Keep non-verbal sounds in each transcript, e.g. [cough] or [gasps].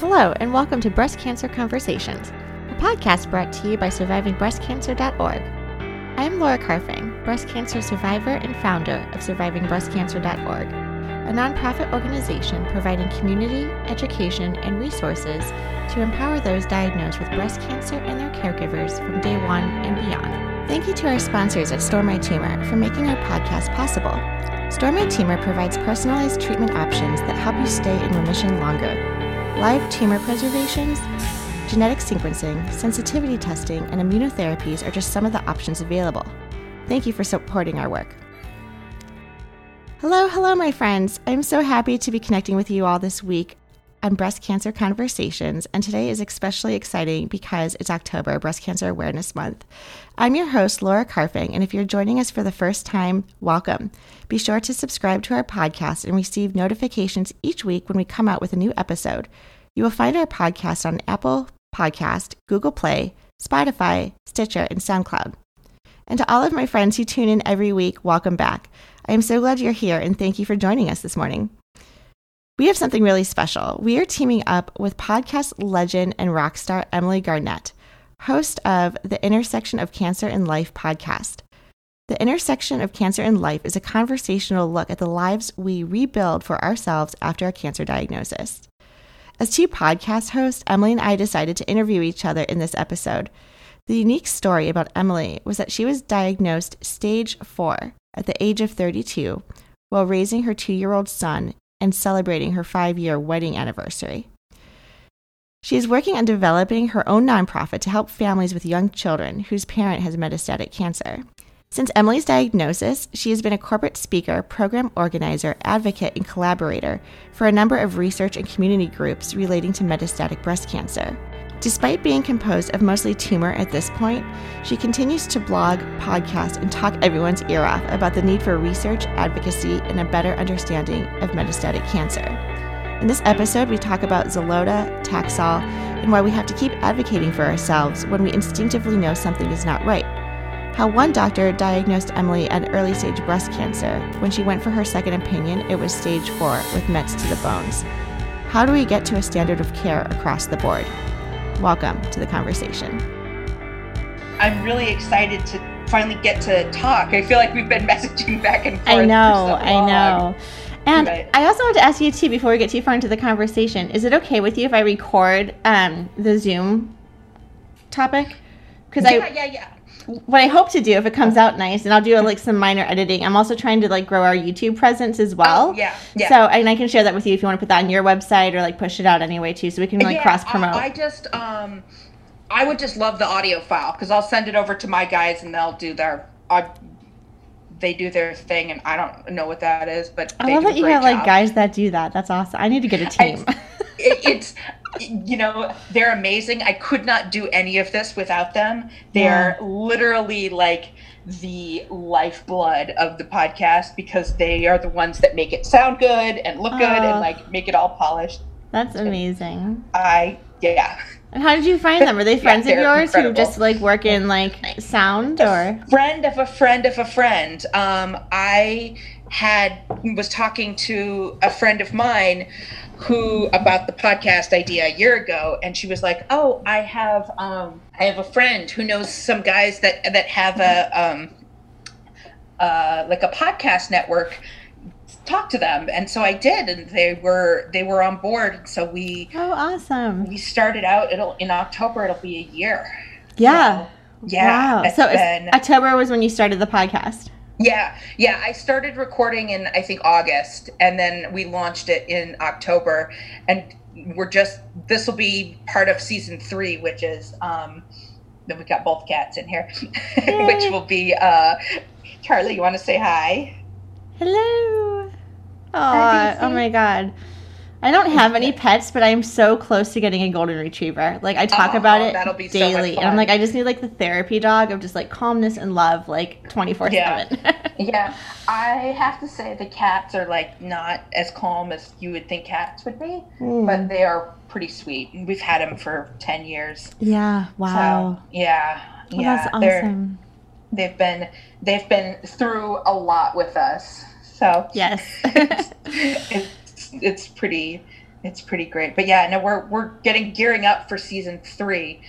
Hello, and welcome to Breast Cancer Conversations, a podcast brought to you by SurvivingBreastCancer.org. I am Laura Carfang, breast cancer survivor and founder of SurvivingBreastCancer.org, a nonprofit organization providing community, education, and resources to empower those diagnosed with breast cancer and their caregivers from day one and beyond. Thank you to our sponsors at Store My Tumor for making our podcast possible. Store My Tumor provides personalized treatment options that help you stay in remission longer live tumor preservations, genetic sequencing, sensitivity testing, and immunotherapies are just some of the options available. Thank you for supporting our work. Hello, hello, my friends. I'm so happy to be connecting with you all this week on Breast Cancer Conversations, and today is especially exciting because it's October, Breast Cancer Awareness Month. I'm your host, Laura Carfang, and if you're joining us for the first time, welcome. Be sure to subscribe to our podcast and receive notifications each week when we come out with a new episode. You will find our podcast on Apple Podcast, Google Play, Spotify, Stitcher, and SoundCloud. And to all of my friends who tune in every week, welcome back. I am so glad you're here and thank you for joining us this morning. We have something really special. We are teaming up with podcast legend and rock star Emily Garnett, host of the Intersection of Cancer and Life podcast. The Intersection of Cancer and Life is a conversational look at the lives we rebuild for ourselves after a cancer diagnosis. As two podcast hosts, Emily and I decided to interview each other in this episode. The unique story about Emily was that she was diagnosed stage 4 at the age of 32 while raising her two year old son and celebrating her five year wedding anniversary. She is working on developing her own nonprofit to help families with young children whose parent has metastatic cancer. Since Emily's diagnosis, she has been a corporate speaker, program organizer, advocate, and collaborator for a number of research and community groups relating to metastatic breast cancer. Despite being composed of mostly tumor at this point, she continues to blog, podcast, and talk everyone's ear off about the need for research, advocacy, and a better understanding of metastatic cancer. In this episode, we talk about Xeloda, Taxol, and why we have to keep advocating for ourselves when we instinctively know something is not right. How one doctor diagnosed Emily at early stage breast cancer. When she went for her second opinion, it was stage four with mets to the bones. How do we get to a standard of care across the board? Welcome to the conversation. I'm really excited to finally get to talk. I feel like we've been [laughs] messaging back and forth. I know, so I know. And but, I also want to ask you too, before we get too far into the conversation, is it okay with you if I record um, the Zoom topic? Because yeah, I yeah yeah what I hope to do if it comes out nice, and I'll do like some minor editing. I'm also trying to like grow our YouTube presence as well. Oh, yeah, yeah. So and I can share that with you if you want to put that on your website or like push it out anyway too, so we can like yeah, cross promote. I, I, just um, I would just love the audio file because I'll send it over to my guys and they'll do their. Uh, they do their thing, and I don't know what that is, but I love that you have like guys that do that. That's awesome. I need to get a team. I, [laughs] it, it's you know they're amazing i could not do any of this without them they're yeah. literally like the lifeblood of the podcast because they are the ones that make it sound good and look good and like make it all polished that's amazing i yeah and how did you find them? Are they [laughs] friends yeah, of yours incredible. who just like work in like sound or friend of a friend of a friend? Um, I had was talking to a friend of mine who about the podcast idea a year ago and she was like oh i have um i have a friend who knows some guys that that have a um uh like a podcast network. Talk to them. And so i did and they were they were on board. So we oh awesome. we started out it'll in october it'll be a year. Yeah. So, yeah wow. so been, october was when you started the podcast yeah, yeah. I started recording in I think August, and then we launched it in October, and we're just this will be part of season three, which is um, then we got both cats in here, [laughs] which will be uh, Charlie. You want to say hi? Hello. Oh, oh my God. I don't have any pets, but I am so close to getting a golden retriever. Like I talk oh, about it daily, so and I'm like, I just need like the therapy dog of just like calmness and love, like 24 seven. [laughs] Yeah, I have to say the cats are like not as calm as you would think cats would be, mm. but they are pretty sweet. We've had them for 10 years. Yeah. Wow. So, yeah. Well, yeah. Awesome. They've been they've been through a lot with us. So yes. [laughs] it's, it's pretty it's pretty great. But yeah, no, we're we're getting gearing up for season three.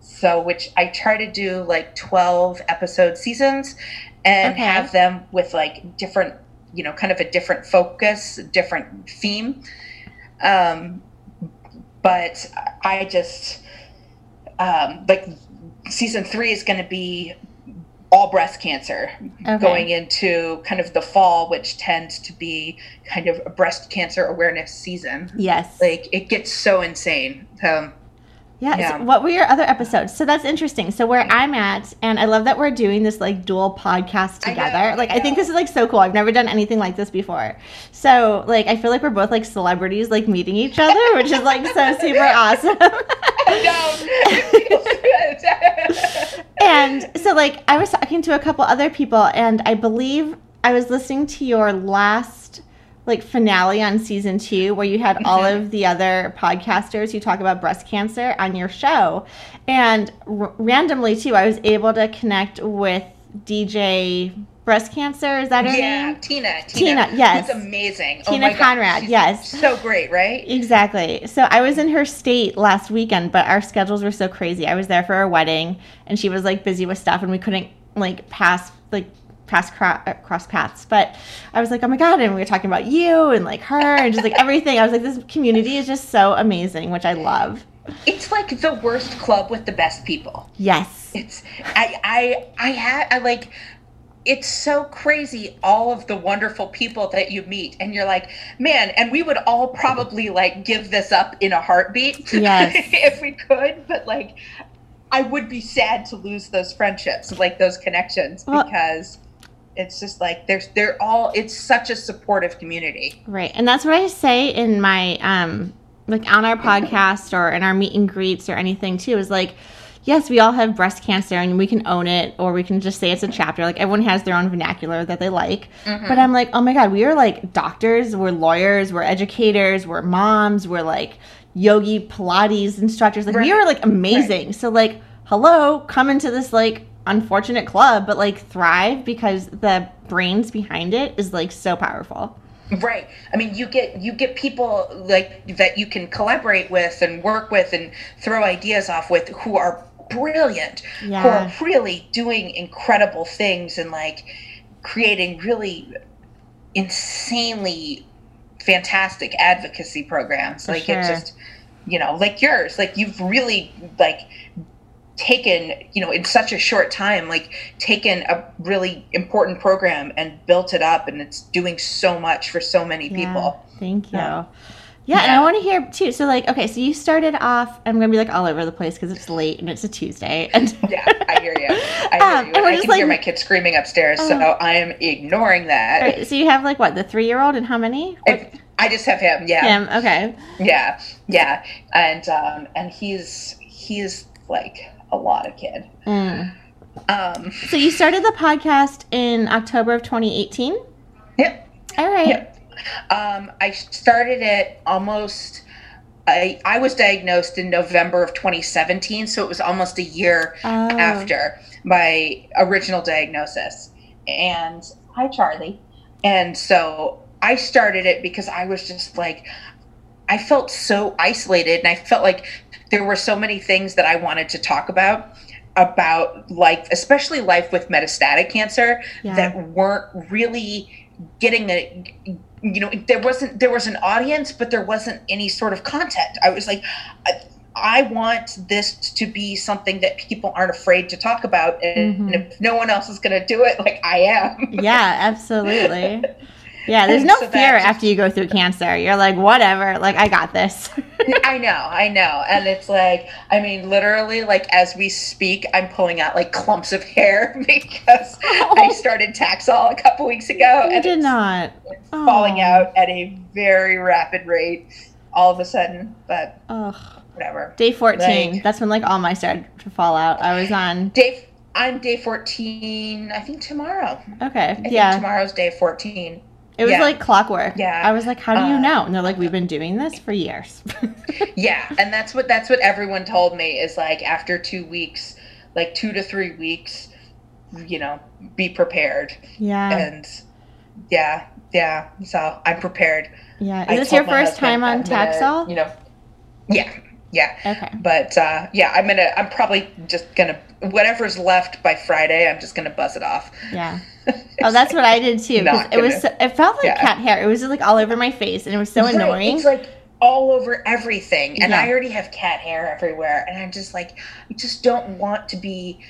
So which I try to do like twelve episode seasons and Okay. have them with like different, you know, kind of a different focus, different theme. Um, but I just um, like season three is going to be all breast cancer Okay. going into kind of the fall, which tends to be kind of a breast cancer awareness season. Yes. Like it gets so insane. Um, Yeah. Yeah. So what were your other episodes? So that's interesting. So where I'm at, and I love that we're doing this like dual podcast I know, together. I like I think this is like so cool. I've never done anything like this before. So like I feel like we're both like celebrities like meeting each other, which is like so super [laughs] awesome. [laughs] [laughs] and so like I was talking to a couple other people, and I believe I was listening to your last like finale on season two where you had all Mhm. of the other podcasters who talk about breast cancer on your show and r- randomly too i was able to connect with dj breast cancer is that her yeah, name Tina. Tina, Tina yes. It's amazing. Tina oh my God, Conrad, yes. So great, right? Exactly. So I was in her state last weekend, but our schedules were so crazy. I was there for her wedding, and she was like busy with stuff, and we couldn't like pass like pass cro- uh, cross paths. But I was like, oh my god! And we were talking about you and like her and just like everything. I was like, this community is just so amazing, which I love. It's like the worst club with the best people. Yes. It's I I I had I like it's so crazy all of the wonderful people that you meet and you're like man and we would all probably like give this up in a heartbeat [laughs] Yes. if we could but like i would be sad to lose those friendships like those connections Well- because it's just like there's they're all it's such a supportive community Right. And that's what I say in my um like on our [laughs] podcast or in our meet and greets or anything too is like yes, we all have breast cancer and we can own it or we can just say it's a chapter. Like everyone has their own vernacular that they like. Mm-hmm. But I'm like, "Oh my god, we are like doctors, we're lawyers, we're educators, we're moms, we're like yogi pilates instructors. Like we are like amazing." So like, hello, come into this like unfortunate club, but like thrive because the brains behind it is like so powerful. Right. I mean, you get you get people like that you can collaborate with and work with and throw ideas off with who are brilliant, who are really doing incredible things and like creating really insanely fantastic advocacy programs. For like sure. it just you know, like yours, like you've really like taken you know in such a short time like taken a really important program and built it up and it's doing so much for so many people Yeah, thank you. Yeah. Yeah, and I want to hear too. So, like, okay, so you started off. I'm gonna be like all over the place because it's late and it's a Tuesday, and [laughs] yeah i hear you i hear Um, you and i can hear my kid screaming upstairs so Oh. i am ignoring that Right, so you have like what the three year old and how many? I, I just have him yeah Him. Okay. yeah yeah and um and he's he's like a lot of kid Mm. um So you started the podcast in October of 2018. yep All right. Yep. Um, I started it almost. I I was diagnosed in November of 2017, so it was almost a year Oh. after my original diagnosis. And hi, Charlie. And so I started it because I was just like, I felt so isolated, and I felt like there were so many things that I wanted to talk about about life, especially life with metastatic cancer, Yeah. that weren't really getting a you know there wasn't there was an audience but there wasn't any sort of content i was like i, I want this to be something that people aren't afraid to talk about and, Mhm. if no one else is going to do it like i am Yeah, [laughs] absolutely. Yeah, there's [laughs] no so fear just- after you go through cancer. You're like, whatever. Like, I got this. [laughs] i know i know and it's like i mean literally like as we speak i'm pulling out like clumps of hair [laughs] because oh. i started taxol a couple weeks ago you and did it's not. falling oh. out at a very rapid rate all of a sudden but Ugh. whatever Day 14. Like- That's when like all my started to fall out. I was on. Day, I'm day 14. I think tomorrow. Okay. I think yeah. tomorrow's day 14. It was yeah. like clockwork. Yeah. I was like, how do you Uh, know? And they're like, we've been doing this for years. [laughs] Yeah, and that's what that's what everyone told me is like after two weeks, like two to three weeks, you know, be prepared. yeah. And yeah, yeah. So I'm prepared. Yeah. Is I this your first time on Taxol? You know, yeah, yeah. Okay. But uh, yeah, I'm gonna. I'm probably just gonna whatever's left by Friday. I'm just gonna buzz it off. Yeah. Oh, that's what I did too. it was. It felt like Yeah. cat hair. It was just like all over my face, and it was so Right, annoying. It's like all over everything, and Yeah. I already have cat hair everywhere, and I'm just like, I just don't want to be.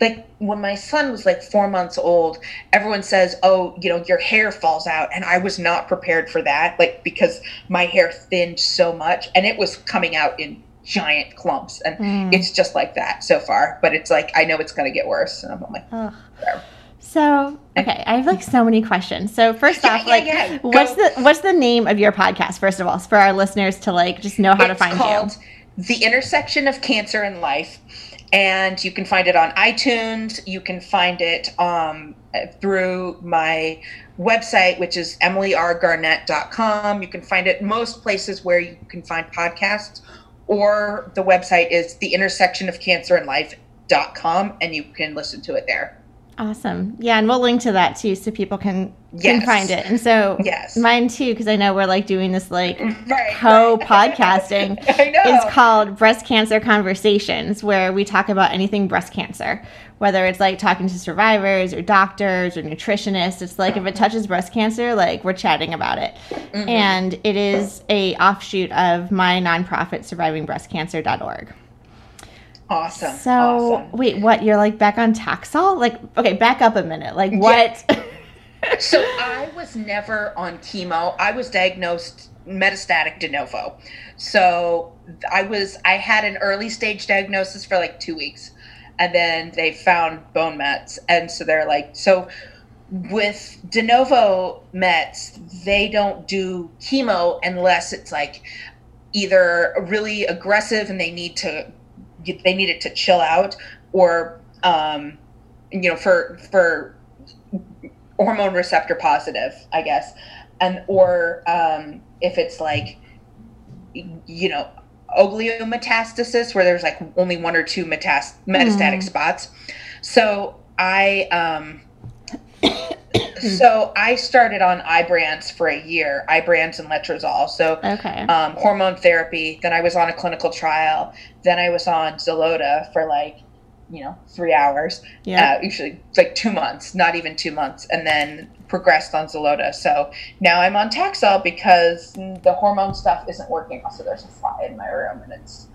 Like when my son was like four months old, everyone says, "Oh, you know, your hair falls out," and I was not prepared for that. Like because my hair thinned so much, and it was coming out in giant clumps, and Mm. it's just like that so far. But it's like I know it's going to get worse, and I'm like, Ugh. So okay, I have like so many questions. So first [laughs] Yeah, off, yeah, like, yeah. what's the what's the name of your podcast? First of all, for our listeners to like just know how to find called you. The Intersection of Cancer and Life. And you can find it on iTunes. You can find it um, through my website, which is emilyrgarnett.com. You can find it most places where you can find podcasts, or the website is the intersection of cancer and life.com, and you can listen to it there. Awesome. Yeah, and we'll link to that too, so people can can find it. And so Yes. mine too, because I know we're like doing this like Right. co-podcasting. [laughs] I know. It's called Breast Cancer Conversations, where we talk about anything breast cancer, whether it's like talking to survivors or doctors or nutritionists. It's like if it touches breast cancer, like we're chatting about it. Mm-hmm. And it is a offshoot of my nonprofit, survivingbreastcancer.org. awesome. So awesome. wait, what? You're like back on Taxol? Like, okay, back up a minute. Like what? [laughs] So I was never on chemo. I was diagnosed metastatic de novo. So I was I had an early stage diagnosis for like 2 weeks and then they found bone mets and so they're like so with de novo mets they don't do chemo unless it's like either really aggressive and they need to they needed to chill out or um you know for for hormone receptor positive, I guess, and or um, if it's like, you know, oligometastasis where there's like only one or two metas- metastatic Mm. spots. So I um, so I started on Ibrance for a year, Ibrance and letrozole. So okay. um, hormone therapy. Then I was on a clinical trial. Then I was on Xeloda for like, you know, three hours. yeah. Uh, usually like two months, not even two months, and then progressed on Xeloda. So now I'm on Taxol because the hormone stuff isn't working. Also, there's a fly in my room, and it's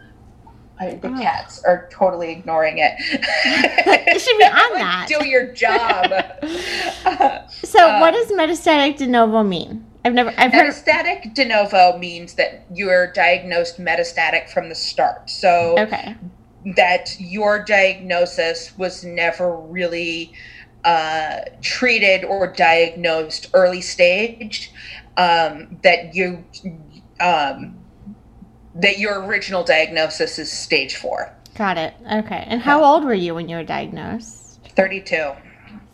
I, the Oh. cats are totally ignoring it. It should be [laughs] on that. Do your job. [laughs] so um, what does metastatic de novo mean? I've never. I've heard. metastatic de novo means that you're diagnosed metastatic from the start. So Okay. that your diagnosis was never really uh, treated or diagnosed early stage. Um, that you um, that your original diagnosis is stage four. Got it. Okay. And how old were you when you were diagnosed? 32.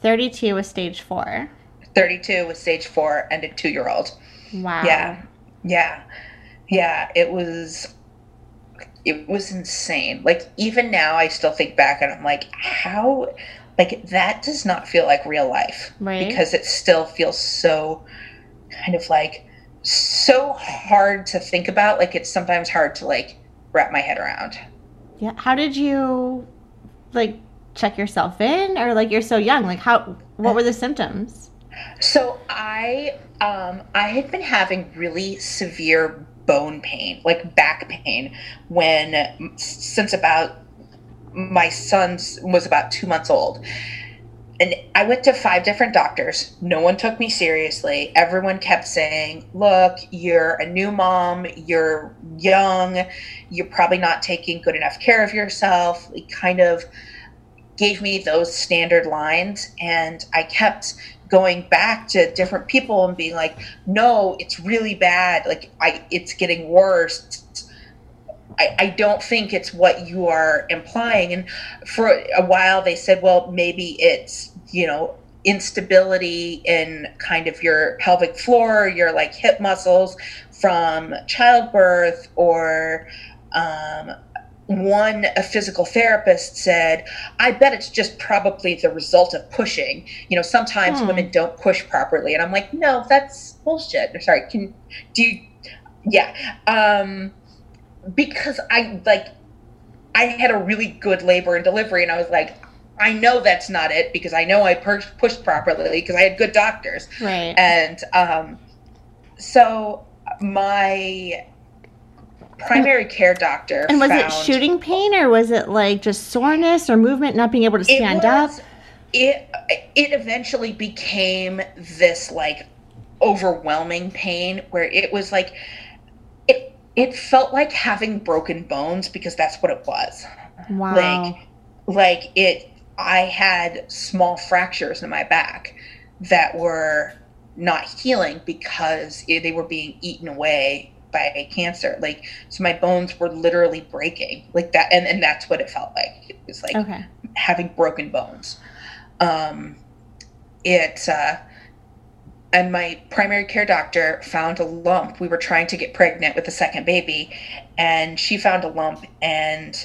32 was stage four. 32 with stage four and a two year old. Wow. Yeah. Yeah. Yeah. It was it was insane. Like even now I still think back and I'm like, how like that does not feel like real life. Right. Because it still feels so kind of like so hard to think about. Like it's sometimes hard to like wrap my head around. Yeah. How did you like check yourself in or like you're so young? Like how what were the symptoms? So I um I had been having really severe bone pain, like back pain when since about my son's was about 2 months old. And I went to five different doctors. No one took me seriously. Everyone kept saying, "Look, you're a new mom, you're young, you're probably not taking good enough care of yourself." It kind of gave me those standard lines and I kept going back to different people and being like, no, it's really bad. Like I, it's getting worse. I, I don't think it's what you are implying. And for a while they said, well, maybe it's, you know, instability in kind of your pelvic floor, your like hip muscles from childbirth or, um, one a physical therapist said i bet it's just probably the result of pushing you know sometimes Hmm. women don't push properly and i'm like no that's bullshit sorry can do you yeah um because i like i had a really good labor and delivery and i was like i know that's not it because i know i per- pushed properly because i had good doctors Right. and um, so my primary care doctor And was it shooting pain or was it like just soreness or movement, not being able to stand up? It it eventually became this like overwhelming pain where it was like it felt like having broken bones because that's what it was. Wow. Like like it I had small fractures in my back that were not healing because it, they were being eaten away by cancer. Like so my bones were literally breaking. Like that and, and that's what it felt like. It was like okay. having broken bones. Um, it uh, and my primary care doctor found a lump. We were trying to get pregnant with a second baby, and she found a lump and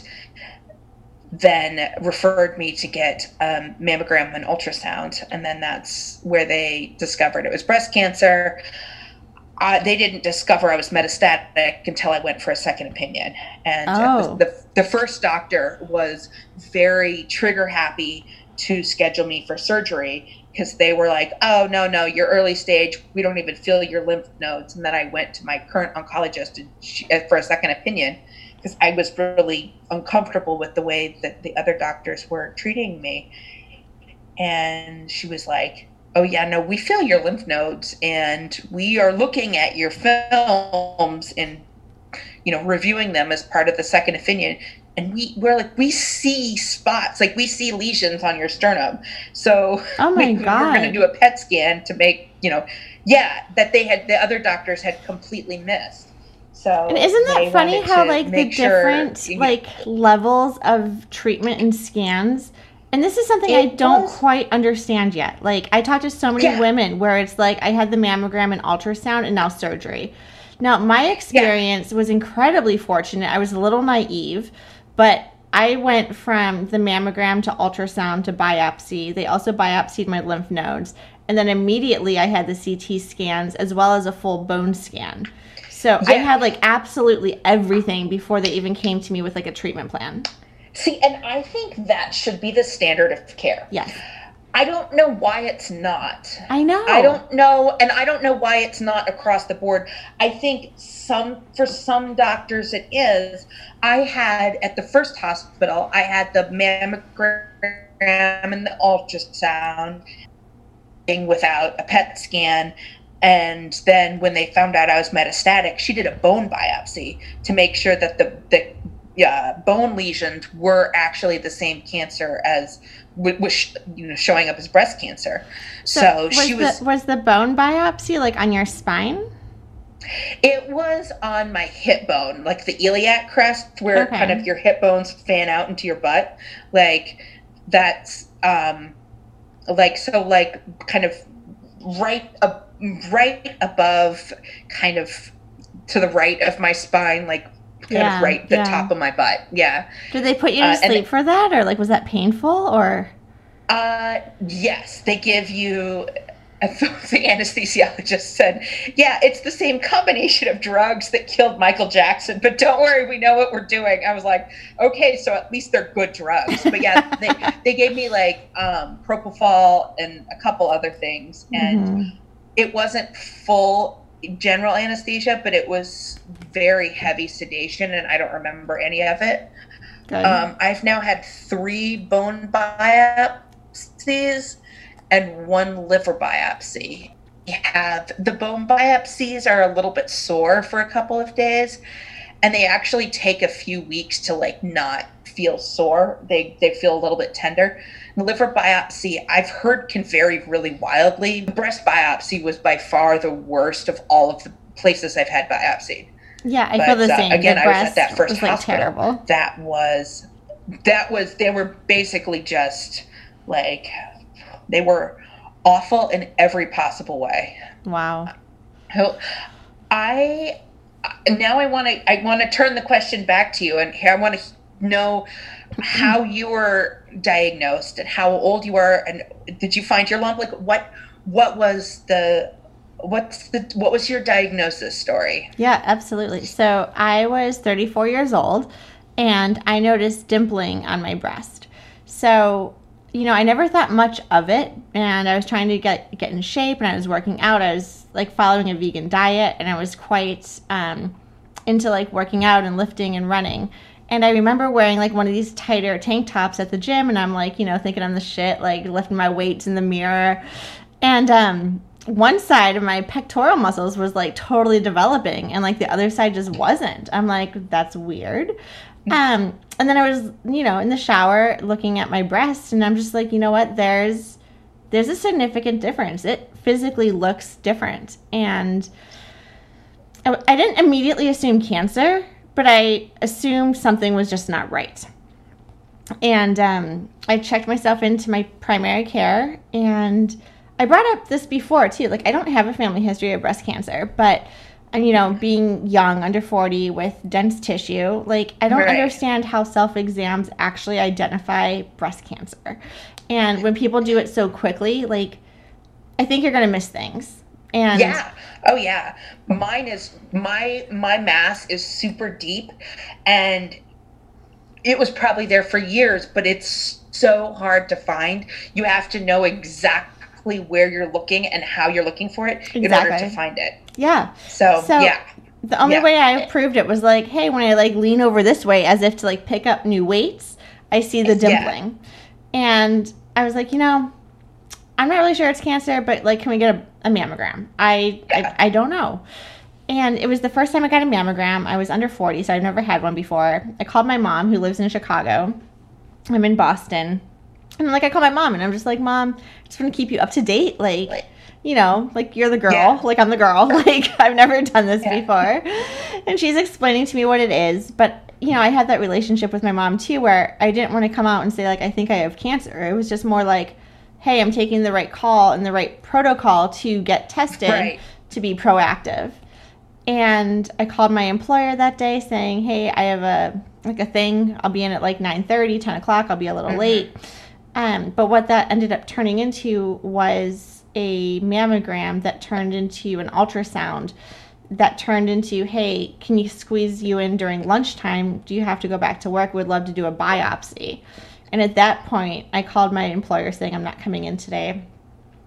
then referred me to get um, mammogram and ultrasound, and then that's where they discovered it was breast cancer. Uh, they didn't discover I was metastatic until I went for a second opinion, and uh, Oh. the, the first doctor was very trigger happy to schedule me for surgery because they were like, "Oh no, no, you're early stage. We don't even feel your lymph nodes." And then I went to my current oncologist she, uh, for a second opinion because I was really uncomfortable with the way that the other doctors were treating me. And she was like, "Oh yeah, no, we feel your lymph nodes, and we are looking at your films and you know reviewing them as part of the second opinion." And we we're like we see spots, like we see lesions on your sternum. So Oh my we, God. we're going to do a PET scan to make you know, yeah, that they had the other doctors had completely missed. So And isn't that funny how like the make sure- different like levels of treatment and scans and this is something I don't was- quite understand yet. Like I talked to so many Yeah. women where it's like I had the mammogram and ultrasound and now surgery. Now my experience was incredibly fortunate. I was a little naive, but I went from the mammogram to ultrasound to biopsy. They also biopsied my lymph nodes. And then immediately I had the CT scans as well as a full bone scan. So I had like absolutely everything before they even came to me with like a treatment plan. See, and I think that should be the standard of care. Yes. I don't know why it's not. I know. I don't know, and I don't know why it's not across the board. I think some for some doctors it is. I had at the first hospital, I had the mammogram and the ultrasound thing without a PET scan. And then when they found out I was metastatic, she did a bone biopsy to make sure that the the uh, bone lesions were actually the same cancer as was you know showing up as breast cancer. So, was she the, was. was the bone biopsy like on your spine? It was on my hip bone, like the iliac crest, where Okay. kind of your hip bones fan out into your butt. Like that's um, like so, like kind of right up, right above, kind of to the right of my spine, like kind Yeah, of right the yeah. top of my butt. Yeah. Did they put you to Uh, sleep for that or like was that painful or Uh, yes, they give you. [laughs] The anesthesiologist said, "Yeah, it's the same combination of drugs that killed Michael Jackson, but don't worry, we know what we're doing." I was like, "Okay, so at least they're good drugs." But yeah, [laughs] they they gave me like um, propofol and a couple other things, and Mhm. it wasn't full general anesthesia, but it was very heavy sedation, and I don't remember any of it. good? Um, I've now had three bone biopsies and one liver biopsy. Have the bone biopsies are a little bit sore for a couple of days, and they actually take a few weeks to like not feel sore. They they feel a little bit tender. The liver biopsy I've heard can vary really wildly. The breast biopsy was by far the worst of all of the places I've had biopsied yeah, I but, feel the uh, same. again, the I was at that first was like hospital. terrible. that was that was they were basically just like they were awful in every possible way Wow. so i now i want to i want to turn the question back to you and here i want to know how [laughs] you were diagnosed and how old you were and did you find your lump like what what was the what's the what was your diagnosis story? Yeah absolutely. So i was 34 years old and i noticed dimpling on my breast. So you know i never thought much of it and i was trying to get get in shape and i was working out. I was like following a vegan diet and i was quite um, into like working out and lifting and running and I remember wearing like one of these tighter tank tops at the gym, and I'm like, you know, thinking I'm the shit, like lifting my weights in the mirror. And um, one side of my pectoral muscles was like totally developing, and like the other side just wasn't. I'm like, that's weird. Um, and then I was, you know, in the shower looking at my breast, and I'm just like, you know what? There's there's a significant difference. It physically looks different, and I, I didn't immediately assume cancer but I assumed something was just not right. And um, I checked myself into my primary care, and I brought up this before too. Like, I don't have a family history of breast cancer, but and you know, being young, under 40, with dense tissue, like, I don't right. understand how self exams actually identify breast cancer. And when people do it so quickly, like, I think you're going to miss things. And yeah. Oh yeah. Mine is my my mass is super deep and it was probably there for years, but it's so hard to find. You have to know exactly where you're looking and how you're looking for it exactly. in order to find it. Yeah. So, so yeah. The only yeah. way I proved it was like, hey, when I like lean over this way as if to like pick up new weights, I see the dimpling. Yeah. And I was like, you know, I'm not really sure it's cancer, but like, can we get a, a mammogram? I, yeah. I, I don't know. And it was the first time I got a mammogram. I was under 40, so I've never had one before. I called my mom, who lives in Chicago. I'm in Boston. And like, I call my mom, and I'm just like, Mom, I just want to keep you up to date. Like, you know, like you're the girl, yeah. like I'm the girl. [laughs] Like, I've never done this yeah. before. And she's explaining to me what it is. But, you know, I had that relationship with my mom too, where I didn't want to come out and say, like, I think I have cancer. It was just more like, hey, I'm taking the right call and the right protocol to get tested right. to be proactive. And I called my employer that day saying, hey, I have a like a thing. I'll be in at like 9 30, 10 o'clock. I'll be a little mm-hmm. late. Um, but what that ended up turning into was a mammogram that turned into an ultrasound that turned into, hey, can you squeeze you in during lunchtime? Do you have to go back to work? Would love to do a biopsy. And at that point, I called my employer saying, I'm not coming in today.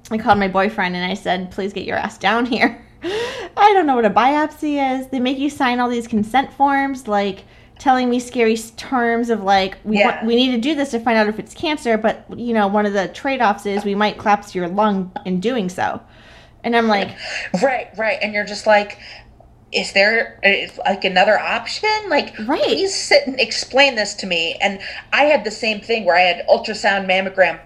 I called my boyfriend and I said, please get your ass down here. [laughs] I don't know what a biopsy is. They make you sign all these consent forms, like telling me scary terms of like we yeah. want, we need to do this to find out if it's cancer, but you know one of the trade offs is we might collapse your lung in doing so. And I'm like, right, right, and you're just like, is there like another option? Like, right. please sit and explain this to me. And I had the same thing where I had ultrasound mammogram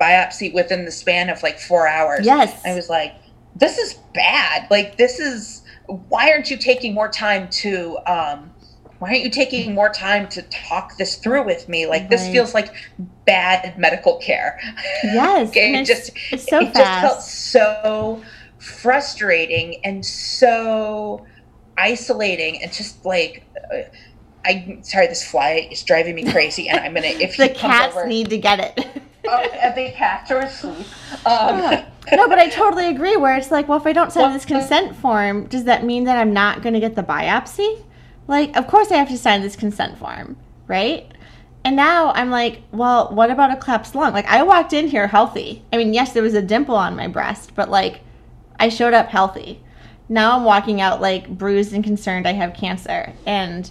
biopsy within the span of like four hours. Yes. I was like, this is bad. Like, this is, why aren't you taking more time to, um, why aren't you taking more time to talk this through with me? Like, right. this feels like bad medical care. Yes. [laughs] okay. It just, it's so it fast. just felt so frustrating and so, isolating and just like uh, I sorry, this fly is driving me crazy, and I'm gonna if [laughs] the cats over, need to get it. oh, the cats are asleep. Um, [laughs] no, but I totally agree. Where it's like, well, if I don't sign this consent form, does that mean that I'm not going to get the biopsy? Like, of course I have to sign this consent form, right? And now I'm like, well, what about a collapsed lung? Like, I walked in here healthy. I mean, yes, there was a dimple on my breast, but like, I showed up healthy now I'm walking out like bruised and concerned I have cancer. And,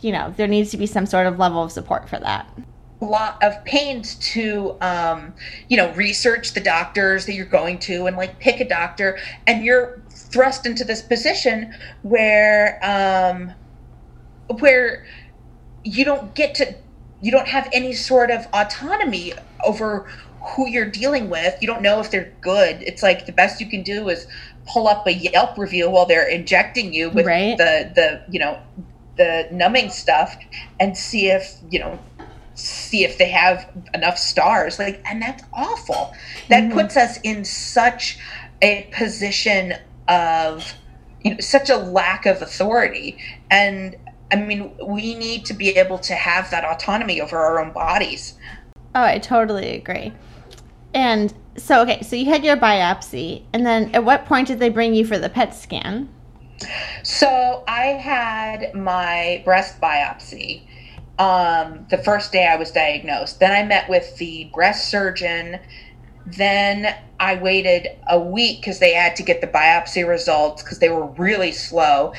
you know, there needs to be some sort of level of support for that. A lot of pains to, um, you know, research the doctors that you're going to and like pick a doctor. And you're thrust into this position where, um, where you don't get to, you don't have any sort of autonomy over who you're dealing with. You don't know if they're good. It's like the best you can do is pull up a Yelp review while they're injecting you with right. the the you know the numbing stuff and see if you know see if they have enough stars like and that's awful that mm-hmm. puts us in such a position of you know such a lack of authority and I mean, we need to be able to have that autonomy over our own bodies. Oh, I totally agree. And so, okay, so you had your biopsy, and then at what point did they bring you for the PET scan? So I had my breast biopsy um, the first day I was diagnosed. Then I met with the breast surgeon. Then I waited a week because they had to get the biopsy results because they were really slow.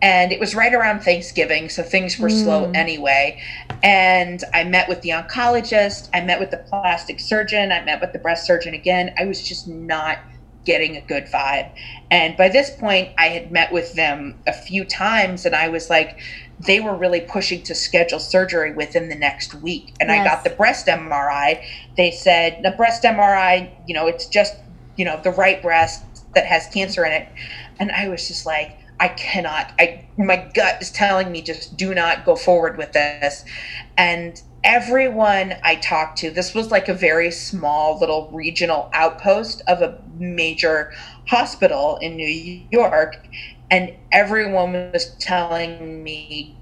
And it was right around Thanksgiving, so things were mm. slow anyway. And I met with the oncologist, I met with the plastic surgeon, I met with the breast surgeon again. I was just not getting a good vibe. And by this point, I had met with them a few times, and I was like, they were really pushing to schedule surgery within the next week. And yes. I got the breast MRI. They said the breast MRI, you know, it's just, you know, the right breast that has cancer in it. And I was just like, I cannot. I my gut is telling me just do not go forward with this. And everyone I talked to, this was like a very small little regional outpost of a major hospital in New York and everyone was telling me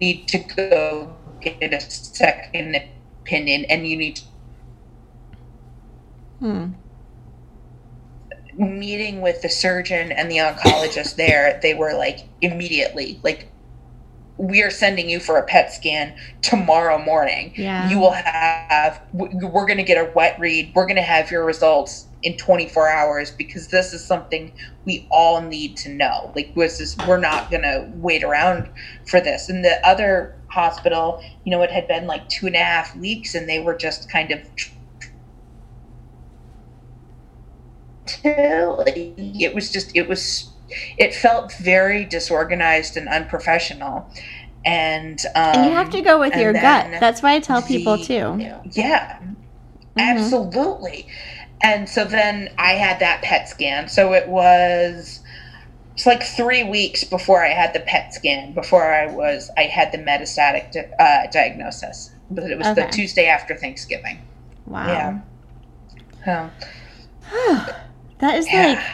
need to go get a second opinion and you need to hmm. Meeting with the surgeon and the oncologist there they were like immediately like we are sending you for a PET scan tomorrow morning. Yeah. You will have, we're going to get a wet read. We're going to have your results in 24 hours because this is something we all need to know. Like, was this is, we're not going to wait around for this. And the other hospital, you know, it had been like two and a half weeks and they were just kind of it was just it was it felt very disorganized and unprofessional and um, and you have to go with your gut that's why i tell people the, too yeah mm-hmm. absolutely and so then I had that PET scan. So it was it's like three weeks before I had the PET scan, before I was I had the metastatic uh, diagnosis. But it was okay. the Tuesday after Thanksgiving. Wow. Yeah. [sighs] [sighs] that is yeah. like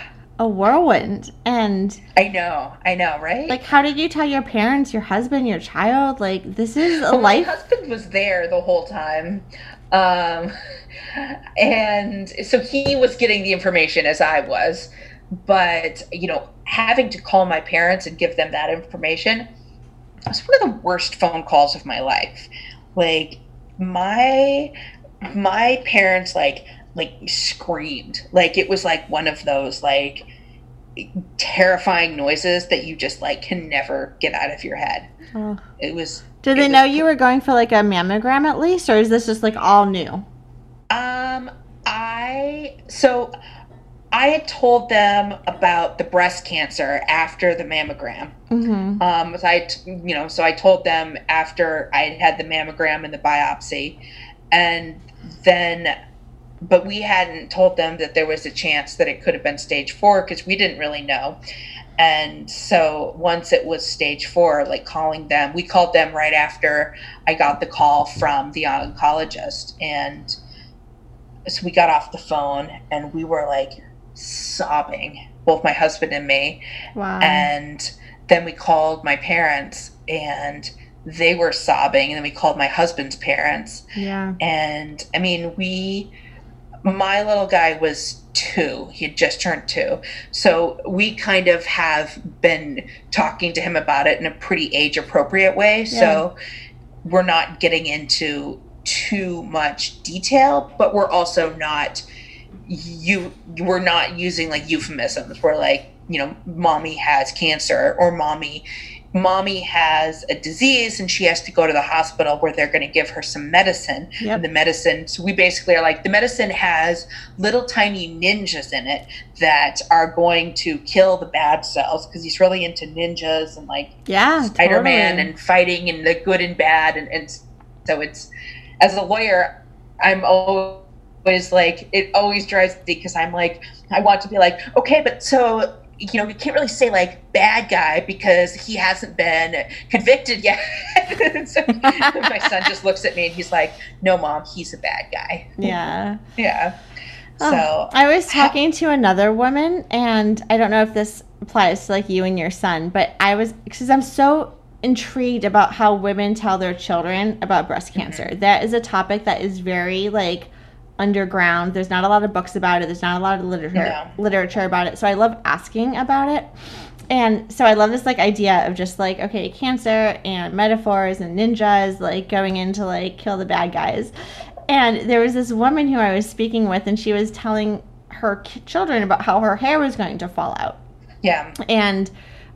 a whirlwind and i know i know right like how did you tell your parents your husband your child like this is a well, life my husband was there the whole time um and so he was getting the information as I was. But, you know, having to call my parents and give them that information was one of the worst phone calls of my life. Like, my my parents like like screamed like it was like one of those like terrifying noises that you just like can never get out of your head oh. it was did they know you were going for like a mammogram at least or is this just like all new um, I so I had told them about the breast cancer after the mammogram. Mm-hmm. Um, so I, you know, so I told them after I had had the mammogram and the biopsy, and then, but we hadn't told them that there was a chance that it could have been stage four because we didn't really know. And so once it was stage four, like calling them, we called them right after I got the call from the oncologist, and so we got off the phone and we were like sobbing, both my husband and me. Wow. And then we called my parents and they were sobbing and then we called my husband's parents. Yeah. And I mean, we my little guy was two. He had just turned two. So we kind of have been talking to him about it in a pretty age appropriate way. Yeah. So we're not getting into too much detail, but we're also not you we're not using like euphemisms. We're like, you know, mommy has cancer or mommy mommy has a disease and she has to go to the hospital where they're going to give her some medicine. Yep. The medicine, so we basically are like, the medicine has little tiny ninjas in it that are going to kill the bad cells because he's really into ninjas and like yeah, Spider Man totally. and fighting and the good and bad. And, and so it's, as a lawyer, I'm always like, it always drives me because I'm like, I want to be like, okay, but so you know, you can't really say like bad guy because he hasn't been convicted yet. [laughs] so [laughs] my son just looks at me and he's like, "No, mom, he's a bad guy." Yeah. [laughs] Yeah. Oh, so I was talking to another woman, and I don't know if this applies to like you and your son, but I was because I'm so intrigued about how women tell their children about breast Mm-hmm. cancer. That is a topic that is very like underground. There's not a lot of books about it. There's not a lot of literature No. literature about it. So I love asking about it. And so I love this like idea of just like okay, cancer and metaphors and ninjas like going in to like kill the bad guys. And there was this woman who I was speaking with and she was telling her children about how her hair was going to fall out Yeah. and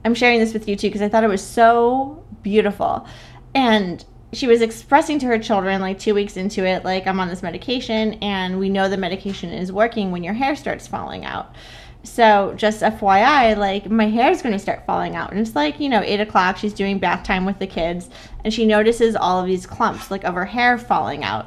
I'm sharing this with you too because I thought it was so beautiful. And she was expressing to her children, like two weeks into it, like, I'm on this medication, and we know the medication is working when your hair starts falling out. So, just FYI, like, my hair is going to start falling out. And it's like, you know, eight o'clock, she's doing bath time with the kids, and she notices all of these clumps, like, of her hair falling out.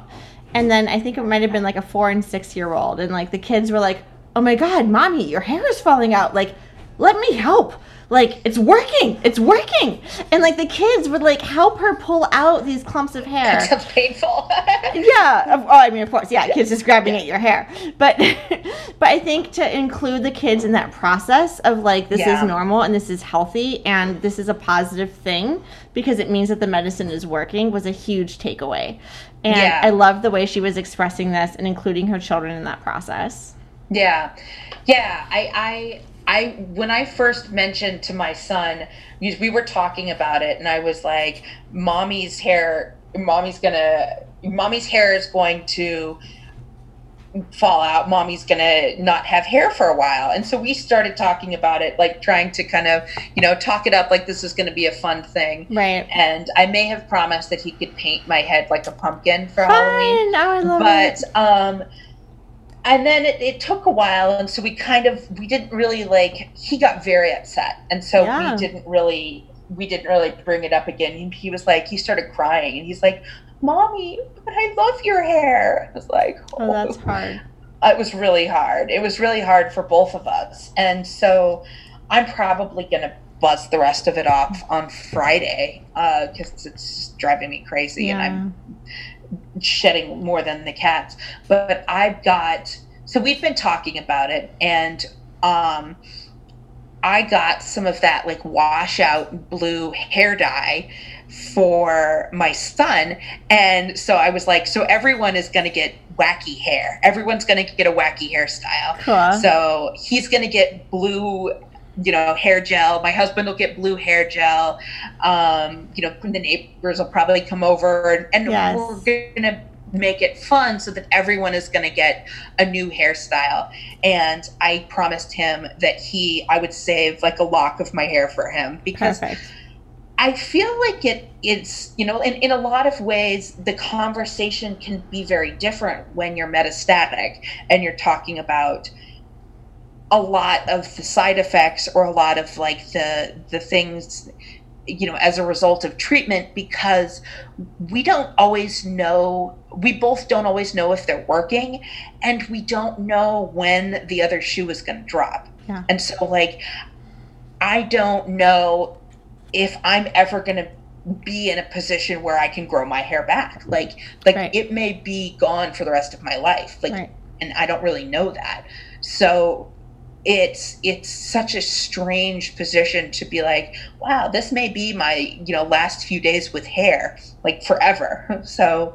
And then I think it might have been like a four and six year old, and like, the kids were like, oh my God, mommy, your hair is falling out. Like, let me help like it's working it's working and like the kids would like help her pull out these clumps of hair Sounds painful. [laughs] yeah oh i mean of course yeah kids just grabbing at your hair but [laughs] but i think to include the kids in that process of like this Yeah. is normal and this is healthy and this is a positive thing because it means that the medicine is working was a huge takeaway and Yeah. i love the way she was expressing this and including her children in that process Yeah, yeah. I, I, I. When I first mentioned to my son, we we were talking about it, and I was like, "Mommy's hair, mommy's gonna, mommy's hair is going to." fall out mommy's gonna not have hair for a while and so we started talking about it like trying to kind of you know talk it up like this is gonna be a fun thing right and i may have promised that he could paint my head like a pumpkin for halloween Fun. Oh, I love but it. um and then it, it took a while and so we kind of we didn't really like he got very upset and so Yeah. we didn't really we didn't really bring it up again he, he was like he started crying and he's like mommy but i love your hair i was like Oh, that's oh. hard. it was really hard. It was really hard for both of us. And so I'm probably going to buzz the rest of it off on Friday uh, because it's driving me crazy and I'm shedding more than the cats. But I've got, so we've been talking about it and, um, I got some of that like washout blue hair dye for my son. And so I was like, so everyone is going to get wacky hair. Everyone's going to get a wacky hairstyle. Cool. So he's going to get blue, you know, hair gel. My husband will get blue hair gel. Um, you know, the neighbors will probably come over and, and Yes. we're going to make it fun so that everyone is going to get a new hairstyle. And I promised him that he, I would save like a lock of my hair for him because Perfect. I feel like it it's you know in, in a lot of ways the conversation can be very different when you're metastatic and you're talking about a lot of the side effects or a lot of like the the things you know as a result of treatment because we don't always know we both don't always know if they're working and we don't know when the other shoe is going to drop Yeah. and so like i don't know if i'm ever going to be in a position where i can grow my hair back like like Right. it may be gone for the rest of my life like Right. and I don't really know that. So it's it's such a strange position to be like, wow, this may be my you know last few days with hair, like forever. [laughs] So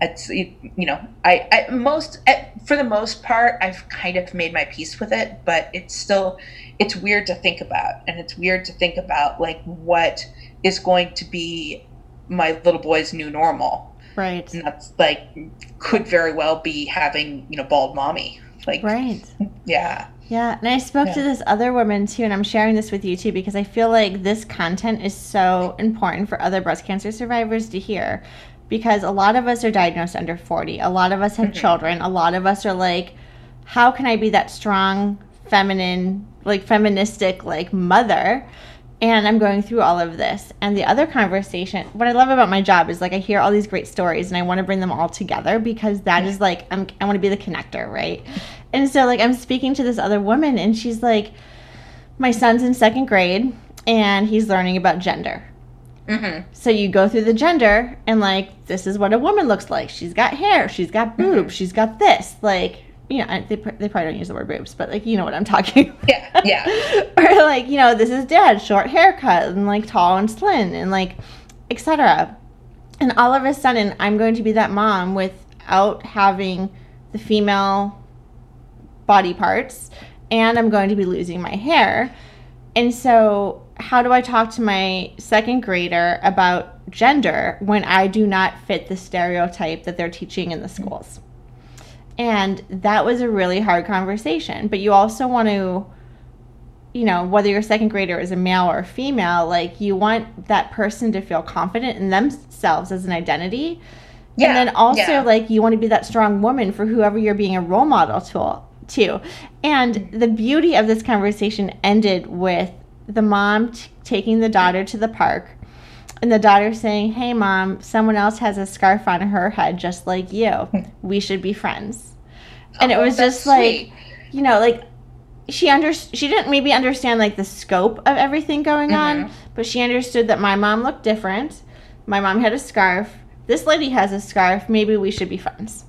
it's you know I, I most at, for the most part I've kind of made my peace with it, but it's still it's weird to think about, and it's weird to think about like what is going to be my little boy's new normal Right. and that's like could very well be having you know bald mommy like Right. [laughs] yeah Yeah, and I spoke to this other woman too, and I'm sharing this with you too because I feel like this content is so important for other breast cancer survivors to hear. Because a lot of us are diagnosed under 40, a lot of us have Mhm. children, a lot of us are like, how can I be that strong, feminine, like feministic, like mother? And I'm going through all of this. And the other conversation, what I love about my job is like I hear all these great stories and I want to bring them all together because that is like I'm I want to be the connector, right? And so like I'm speaking to this other woman and she's like my son's in second grade and he's learning about gender. hmm So you go through the gender and like this is what a woman looks like. She's got hair, she's got boobs, she's got this. Like you know, they, they probably don't use the word boobs, but like, you know what I'm talking about. [laughs] Yeah, yeah. [laughs] or like, you know, this is dad, short haircut and like tall and slim and like, etc. And all of a sudden, I'm going to be that mom without having the female body parts and I'm going to be losing my hair. And so, how do I talk to my second grader about gender when I do not fit the stereotype that they're teaching in the schools? And that was a really hard conversation. But you also want to, you know, whether your second grader is a male or a female, like you want that person to feel confident in themselves as an identity. Yeah, and then also, yeah. like, you want to be that strong woman for whoever you're being a role model to. Too. And the beauty of this conversation ended with the mom t- taking the daughter to the park and the daughter saying, Hey, mom, someone else has a scarf on her head just like you. [laughs] We should be friends. And oh, it was just like, you know, like she under she didn't maybe understand like the scope of everything going mm-hmm. on, but she understood that my mom looked different. My mom had a scarf. This lady has a scarf. Maybe we should be friends.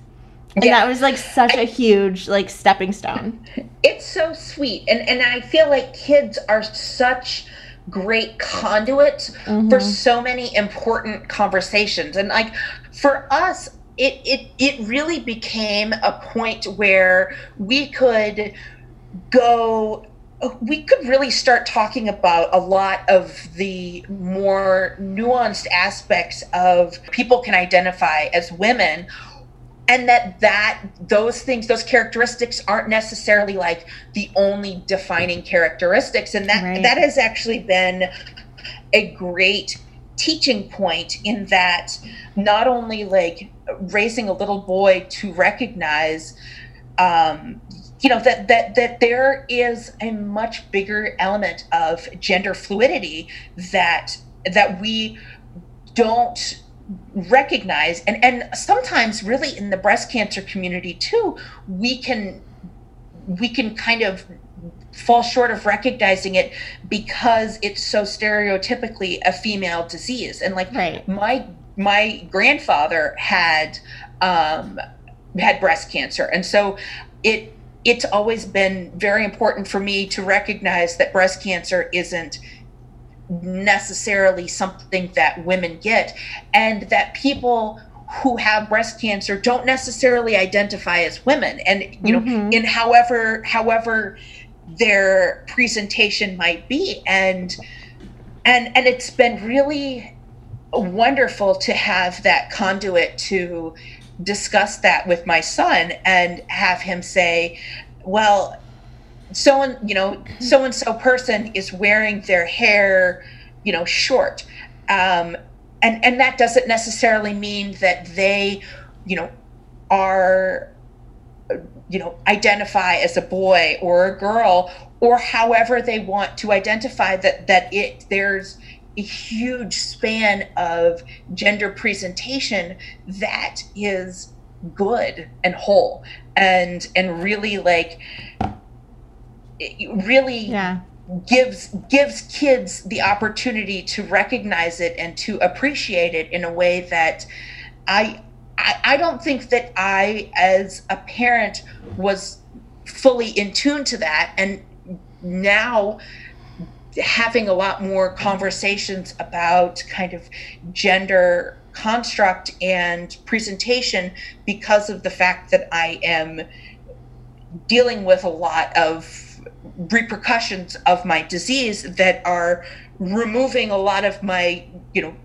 And yeah. that was like such a huge like stepping stone. [laughs] It's so sweet. And and I feel like kids are such great conduits mm-hmm. for so many important conversations. And like for us, it, it it really became a point where we could go we could really start talking about a lot of the more nuanced aspects of people can identify as women and that that those things those characteristics aren't necessarily like the only defining characteristics and that right. that has actually been a great teaching point in that not only like raising a little boy to recognize um, you know that that that there is a much bigger element of gender fluidity that that we don't recognize and and sometimes really in the breast cancer community too we can we can kind of fall short of recognizing it because it's so stereotypically a female disease and like right. my my grandfather had um had breast cancer and so it it's always been very important for me to recognize that breast cancer isn't necessarily something that women get, and that people who have breast cancer don't necessarily identify as women and you know mm-hmm. in however however their presentation might be and and and it's been really wonderful to have that conduit to discuss that with my son and have him say well so and you know so and so person is wearing their hair you know short. Um, and and that doesn't necessarily mean that they you know are you know identify as a boy or a girl or however they want to identify that that it there's a huge span of gender presentation that is good and whole and and really like really yeah. gives gives kids the opportunity to recognize it and to appreciate it in a way that I I, I don't think that I as a parent was fully in tune to that and now having a lot more conversations about kind of gender construct and presentation because of the fact that I am dealing with a lot of repercussions of my disease that are removing a lot of my you know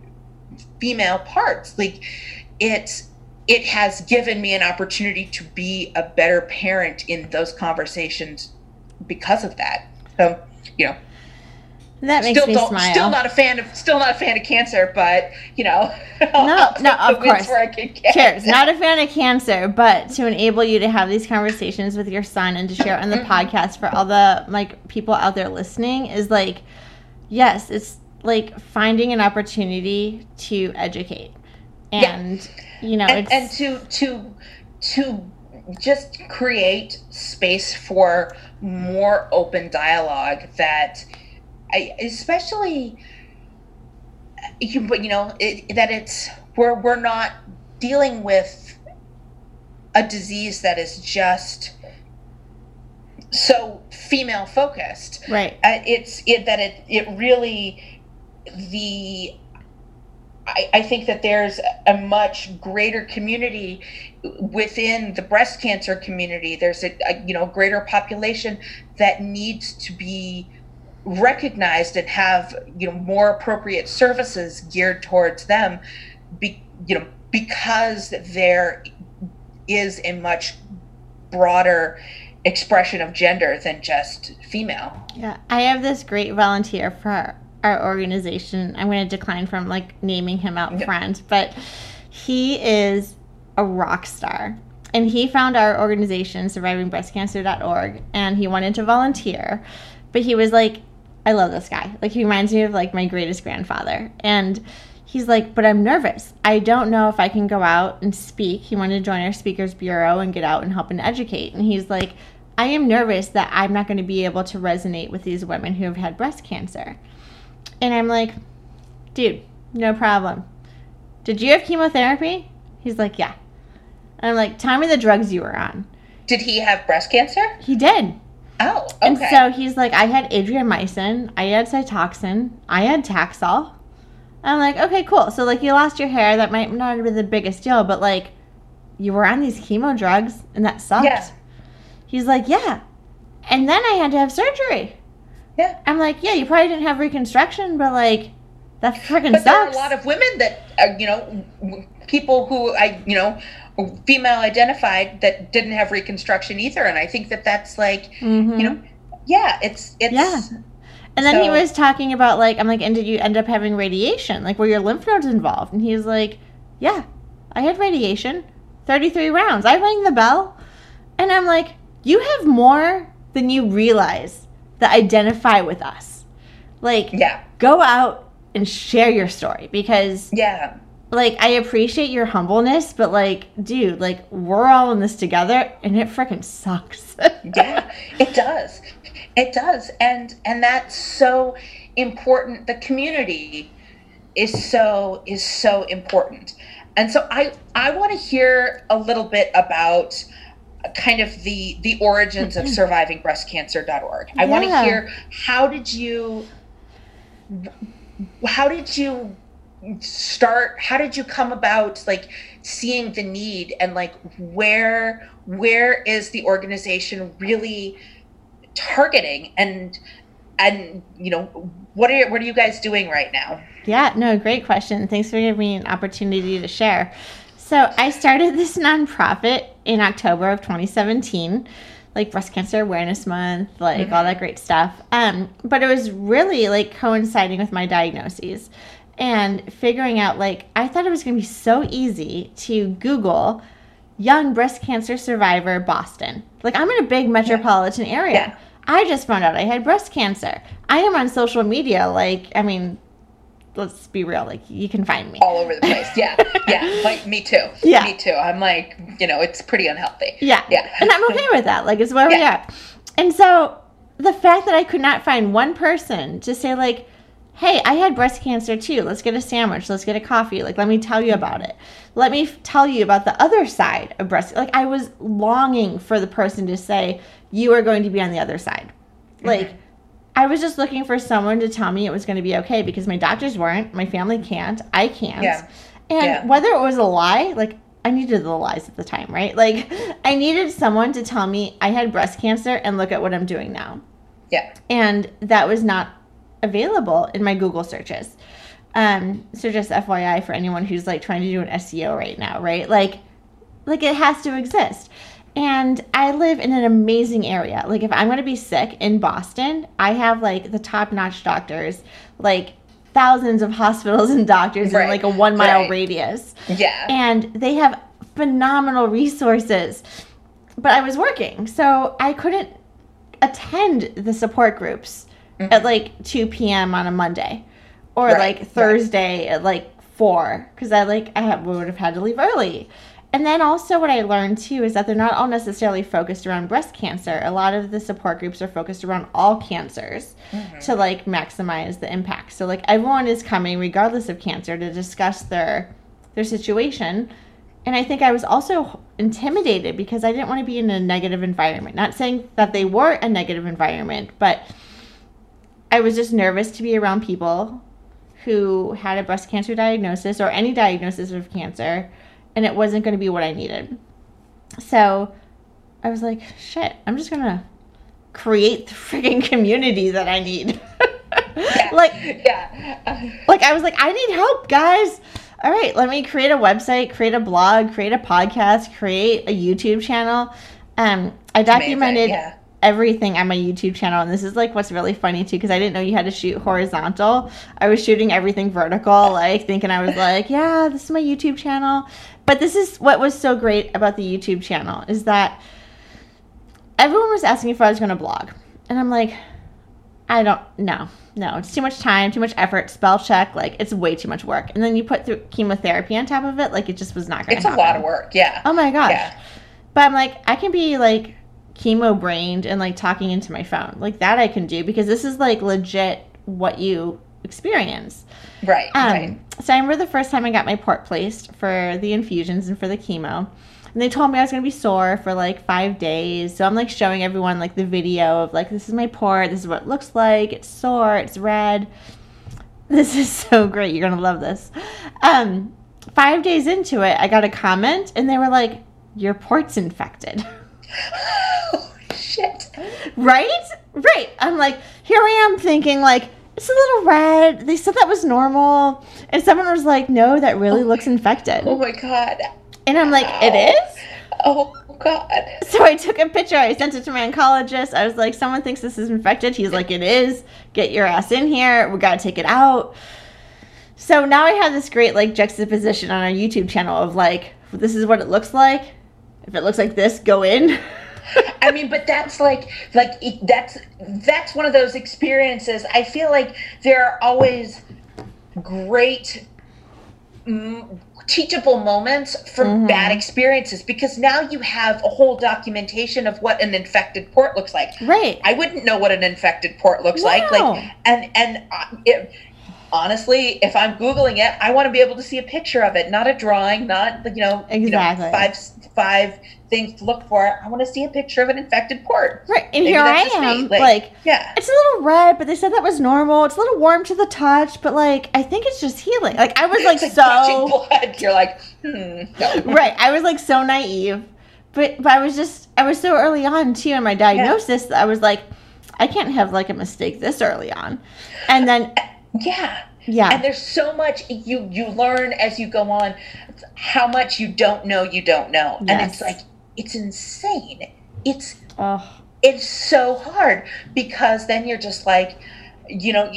female parts. Like it it has given me an opportunity to be a better parent in those conversations because of that. So you know that makes still me don't, smile. Still not a fan of still not a fan of cancer, but you know. [laughs] No, no, of course. Cheers. Not a fan of cancer, but to enable you to have these conversations with your son and to share it on the mm-hmm. podcast for all the like people out there listening is like, yes, it's like finding an opportunity to educate, and yeah. you know, and, and to to to just create space for more open dialogue that I, especially you, you know it, that it's we're we're not dealing with a disease that is just so female focused. Right. Uh, it's it that it it really the I, I think that there's a much greater community within the breast cancer community. There's a, a you know greater population that needs to be recognized and have you know more appropriate services geared towards them. Be, you know because there is a much broader expression of gender than just female. Yeah, I have this great volunteer for our organization. I'm going to decline from like naming him out Yeah. front, but he is a rock star. And he found our organization, survivingbreastcancer.org, and he wanted to volunteer. But he was like, I love this guy. Like, he reminds me of like my greatest grandfather. And he's like, but I'm nervous. I don't know if I can go out and speak. He wanted to join our speakers bureau and get out and help and educate. And he's like, I am nervous that I'm not going to be able to resonate with these women who have had breast cancer. And I'm like, dude, no problem. Did you have chemotherapy? He's like, yeah. And I'm like, tell me the drugs you were on. Did he have breast cancer? He did. Oh, okay. And so he's like, I had adriamycin, I had Cytoxan, I had Taxol. I'm like, okay, cool. So like, you lost your hair. That might not have been the biggest deal, but like, you were on these chemo drugs, and that sucked. Yeah. He's like, yeah. And then I had to have surgery. yeah. I'm like, yeah, you probably didn't have reconstruction, but like, that freaking But there are a lot of women that, uh, you know, people who I, you know, female identified that didn't have reconstruction either, and I think that that's like, Mhm. you know, yeah, it's it's Yeah. And then he was talking about like, I'm like, and did you end up having radiation? Like, were your lymph nodes involved? And he was like, yeah, I had radiation, 33 rounds. I rang the bell, and I'm like, you have more than you realize that identify with us. Like, yeah, go out and share your story because yeah, like I appreciate your humbleness, but like, dude, like we're all in this together, and it freaking sucks. [laughs] yeah. It does, it does, and and that's so important. The community is so is so important, and so I I want to hear a little bit about kind of the the origins of [clears throat] survivingbreastcancer.org. I want to hear how did you how did you start how did you come about like seeing the need and like where where is the organization really targeting and and you know what are what are you guys doing right now Yeah, no, great question. Thanks for giving me an opportunity to share. So, I started this nonprofit in October of 2017, like Breast Cancer Awareness Month, like all that great stuff. Um, but it was really like coinciding with my diagnoses and figuring out like I thought it was going to be so easy to Google young breast cancer survivor Boston. Like I'm in a big metropolitan area. Yeah. I just found out I had breast cancer. I am on social media like I mean let's be real like you can find me. all over the place yeah [laughs] yeah like me too Yeah. me too i'm like you know it's pretty unhealthy Yeah. Yeah. And I'm okay with that. Like, it's where we Yeah. are. And so the fact that I could not find one person to say, like, hey, I had breast cancer too. Let's get a sandwich. Let's get a coffee. Like, let me tell you about it. Let me f- tell you about the other side of breast. Like, I was longing for the person to say, you are going to be on the other side. Mm-hmm. Like, I was just looking for someone to tell me it was going to be okay because my doctors weren't, my family can't, I can't. Yeah. And Yeah. whether it was a lie, like I needed the lies at the time, right? Like I needed someone to tell me I had breast cancer and look at what I'm doing now. yeah And that was not available in my Google searches. Um, so just FYI for anyone who's like trying to do an SEO right now, right? Like like it has to exist. And I live in an amazing area. Like if I'm going to be sick in Boston, I have like the top-notch doctors, like thousands of [laughs] hospitals and doctors in like a 1 mile right. radius yeah and they have phenomenal resources. But I was working, so I couldn't attend the support groups at like 2 p.m. on a Monday or Right, like right. Thursday at like 4 because I like I have, would have had to leave early. And then also what I learned too is that they're not all necessarily focused around breast cancer. A lot of the support groups are focused around all cancers mm-hmm. to like maximize the impact. So like everyone is coming regardless of cancer to discuss their their situation and I think I was also intimidated because I didn't want to be in a negative environment. Not saying that they were a negative environment, but I was just nervous to be around people who had a breast cancer diagnosis or any diagnosis of cancer, and it wasn't going to be what I needed. So I was like, shit, I'm just going to create the freaking community that I need. Yeah. [laughs] like, yeah. [laughs] like I was like, I need help, guys. All right, let me create a website, create a blog, create a podcast, create a YouTube channel. Um, I documented yeah. Everything on my YouTube channel, and this is like what's really funny too, because I didn't know you had to shoot horizontal. I was shooting everything vertical, like thinking I was like, [laughs] yeah, this is my YouTube channel. But this is what was so great about the YouTube channel is that everyone was asking if I was going to blog, and I'm like, I don't know. No, it's too much time, too much effort, spell check, like it's way too much work. And then you put through chemotherapy on top of it, like it just was not going to It's to a lot of work. Yeah. Oh my gosh. Yeah. But I'm like, I can be like chemo brained and like talking into my phone. Like that I can do because this is like legit what you experience. Right. Um, right. So I remember the first time I got my port placed for the infusions and for the chemo. And they told me I was going to be sore for like five days. So I'm like showing everyone like the video of like, this is my port. This is what it looks like. It's sore. It's red. [laughs] This is so great. You're going to love this. Um, five days into it, I got a comment and they were like, your port's infected. [laughs] [laughs] Oh, shit. Right? Right. I'm like, here I am thinking like it's a little red. They said that was normal. And someone was like, no, that really oh looks infected. Oh my god. And I'm like, it is? Oh god. So I took a picture. I sent it to my oncologist. I was like, someone thinks this is infected. He's like, it is. Get your ass in here. We got to take it out. So now I have this great like juxtaposition on our YouTube channel of like, this is what it looks like. If it looks like this, go in. I mean, but that's like, like that's that's one of those experiences. I feel like there are always great mm, teachable moments from Mhm. bad experiences because now you have a whole documentation of what an infected port looks like. right. I wouldn't know what an infected port looks like. No. Like, and and uh, it, honestly, if I'm googling it, I want to be able to see a picture of it, not a drawing, not you know, you know, Exactly. five five things to look for. I want to see a picture of an infected port. Right. And Maybe here I that's just me, am. like- like Yeah. It's a little red, but they said that was normal. It's a little warm to the touch, but like I think it's just healing. Like I was [laughs] like, like so blood. [laughs] You're like, hmm. No. right. I was like so naive, but but I was just I was so early on too in my diagnosis. that I was like, I can't have like a mistake this early on, and then Yeah. Yeah, And there's so much you you learn as you go on, how much you don't know you don't know, and it's like it's insane. It's oh it's so hard because then you're just like you know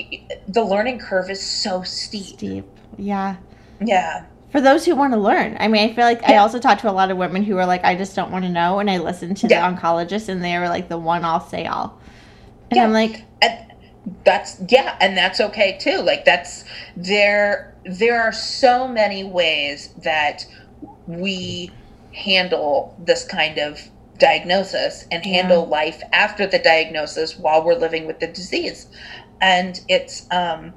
the learning curve is so steep steep. Yeah. yeah For those who want to learn, I mean, I feel like I also talk to a lot of women who are like, I just don't want to know, and I listen to Yeah. the oncologist, and they were like the one all say all, and Yeah. I'm like, and that's yeah and that's okay too. Like that's there there are so many ways that we handle this kind of diagnosis and Yeah. handle life after the diagnosis while we're living with the disease. And it's um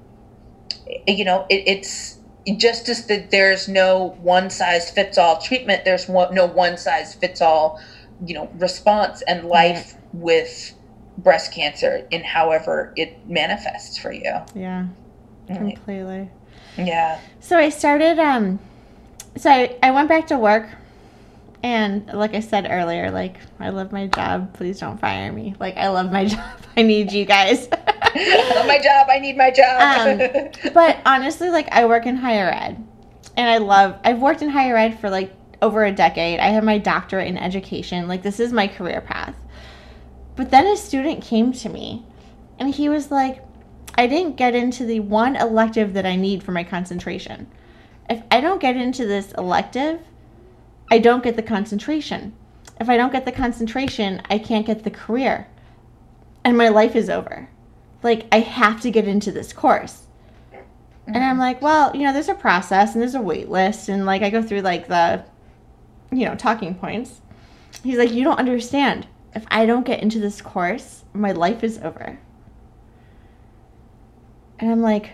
you know it, it's just as that there's no one size fits all treatment there's one, no one size fits all you know response and life with breast cancer in however it manifests for you yeah, completely. yeah So I started um so I, I went back to work and like I said earlier, like I love my job. Please don't fire me. Like I love my [laughs] job. I need you guys. I love my job i need my job but honestly, like I work in higher ed. And I love I've worked in higher ed for like over a decade. I have my doctorate in education. Like this is my career path. But then a student came to me and he was like, I didn't get into the one elective that I need for my concentration. If I don't get into this elective, I don't get the concentration. If I don't get the concentration, I can't get the career. And my life is over. Like, I have to get into this course. And I'm mm-hmm. like, well, you know, there's a process and there's a wait list. And like, I go through like the, you know, talking points. He's like, you don't understand. If I don't get into this course, my life is over. And I'm like,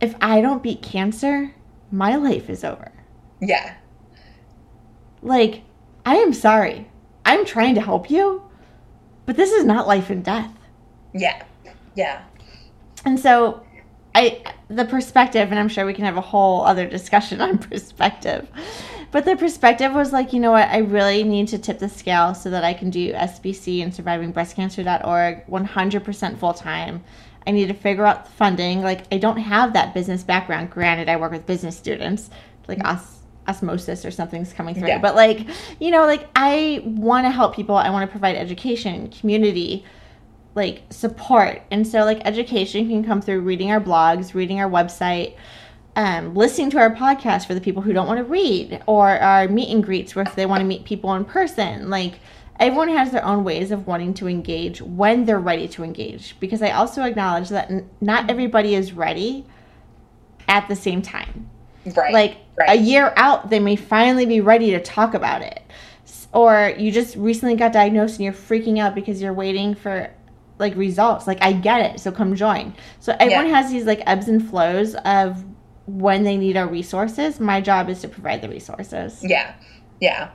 if I don't beat cancer, my life is over. yeah like, I am sorry. I'm trying to help you, but this is not life and death. Yeah. Yeah. And so I the perspective and I'm sure we can have a whole other discussion [laughs] on perspective. But the perspective was like, you know what, I really need to tip the scale so that I can do SBC and survivingbreastcancer.org 100% full time. I need to figure out the funding. Like, I don't have that business background. Granted, I work with business students, like mm-hmm. us osmosis or something's coming through. Yeah. But like, you know, like I want to help people. I want to provide education, community, like support. And so like education can come through reading our blogs, reading our website, um, listening to our podcast for the people who don't want to read, or our meet and greets where if they want to meet people in person. Like everyone has their own ways of wanting to engage when they're ready to engage. Because I also acknowledge that n- not everybody is ready at the same time Right. like right. a year out they may finally be ready to talk about it or you just recently got diagnosed and you're freaking out because you're waiting for like results like i get it so come join so everyone Yeah. has these like ebbs and flows of when they need our resources my job is to provide the resources Yeah, yeah,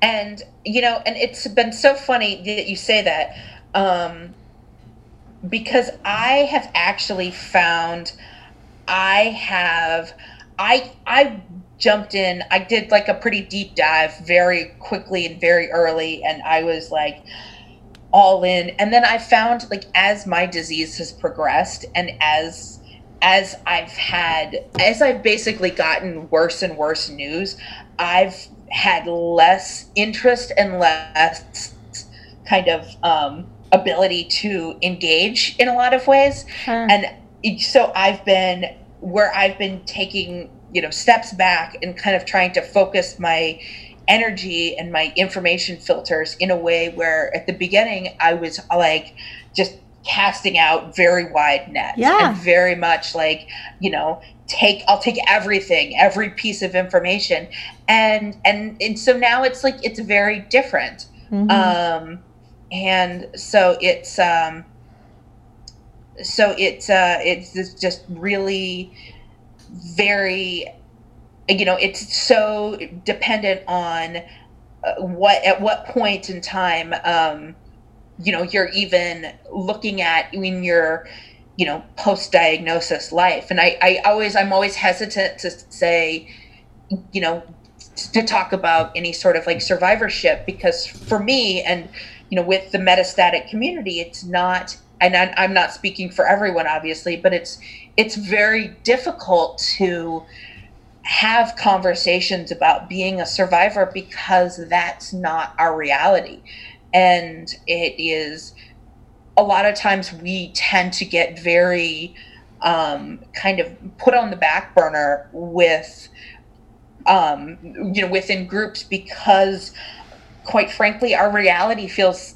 and you know, and it's been so funny that you say that, um, because I have actually found I have I I jumped in. I did like a pretty deep dive very quickly and very early, and I was like all in. And then I found like as my disease has progressed and as as I've had as I've basically gotten worse and worse news, I've had less interest and less kind of um, ability to engage in a lot of ways Sure. and so i've been where i've been taking you know steps back and kind of trying to focus my energy and my information filters in a way where at the beginning i was like just casting out very wide nets Yeah. and very much like you know take i'll take everything every piece of information and and and so now it's like it's very different Mhm. um and so it's um so it's uh it's just- just really very you know it's so dependent on uh, what at what point in time um you know you're even looking at in your you know post diagnosis life. And I, I always i'm always hesitant to say you know to talk about any sort of like survivorship because for me and you know with the metastatic community it's not and i'm not speaking for everyone obviously but it's it's very difficult to have conversations about being a survivor because that's not our reality and it is a lot of times we tend to get very um, kind of put on the back burner with um, you know within groups because quite frankly our reality feels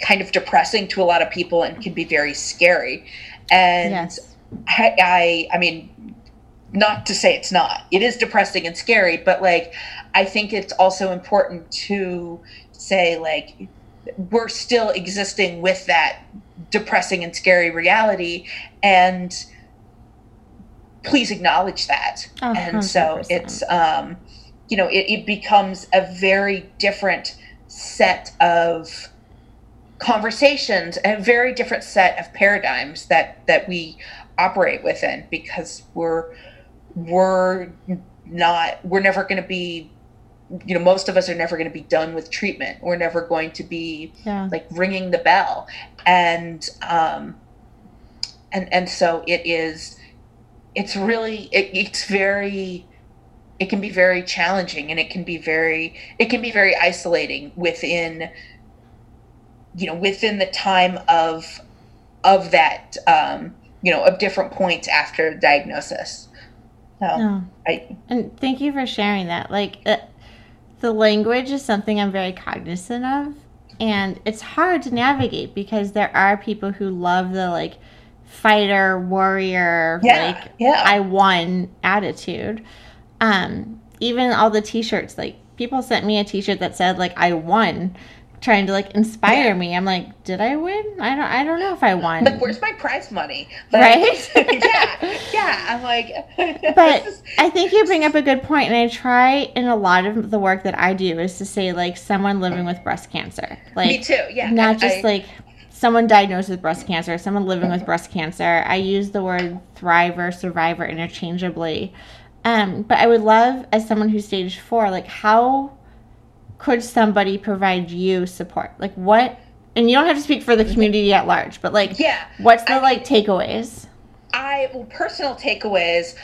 kind of depressing to a lot of people and can be very scary. And yes. I, I i mean not to say it's not. It is depressing and scary but like i think it's also important to say like we're still existing with that depressing and scary reality. And please acknowledge that. A and so it's um you know it, it becomes a very different set of conversations and a very different set of paradigms that that we operate within because we're we're not we're never going to be you know most of us are never going to be done with treatment we're never going to be yeah like ringing the bell and um and and so it is it's really it, it's very it can be very challenging and it can be very it can be very isolating within you know within the time of of that um you know of different points after diagnosis so No. i And thank you for sharing that. Like, uh, the language is something I'm very cognizant of. And it's hard to navigate because there are people who love the, like, fighter, warrior, Yeah, like, yeah. I won attitude. Um, even all the t shirts, like, people sent me a t shirt that said, like, I won. Trying to like inspire yeah. me. I'm like, did I win? I don't I don't know if I won. Like where's my prize money? Like, right? [laughs] yeah. [laughs] Yeah. I'm like [laughs] But I think you bring up a good point and I try in a lot of the work that I do is to say like someone living with breast cancer. Like Me too, yeah. Not just I, like someone diagnosed with breast cancer, someone living with breast cancer. I use the word thriver, survivor interchangeably. Um, but I would love as someone who's stage four, like how could somebody provide you support? Like what and you don't have to speak for the community at large, but like yeah, what's the I, like takeaways? I well, personal takeaways.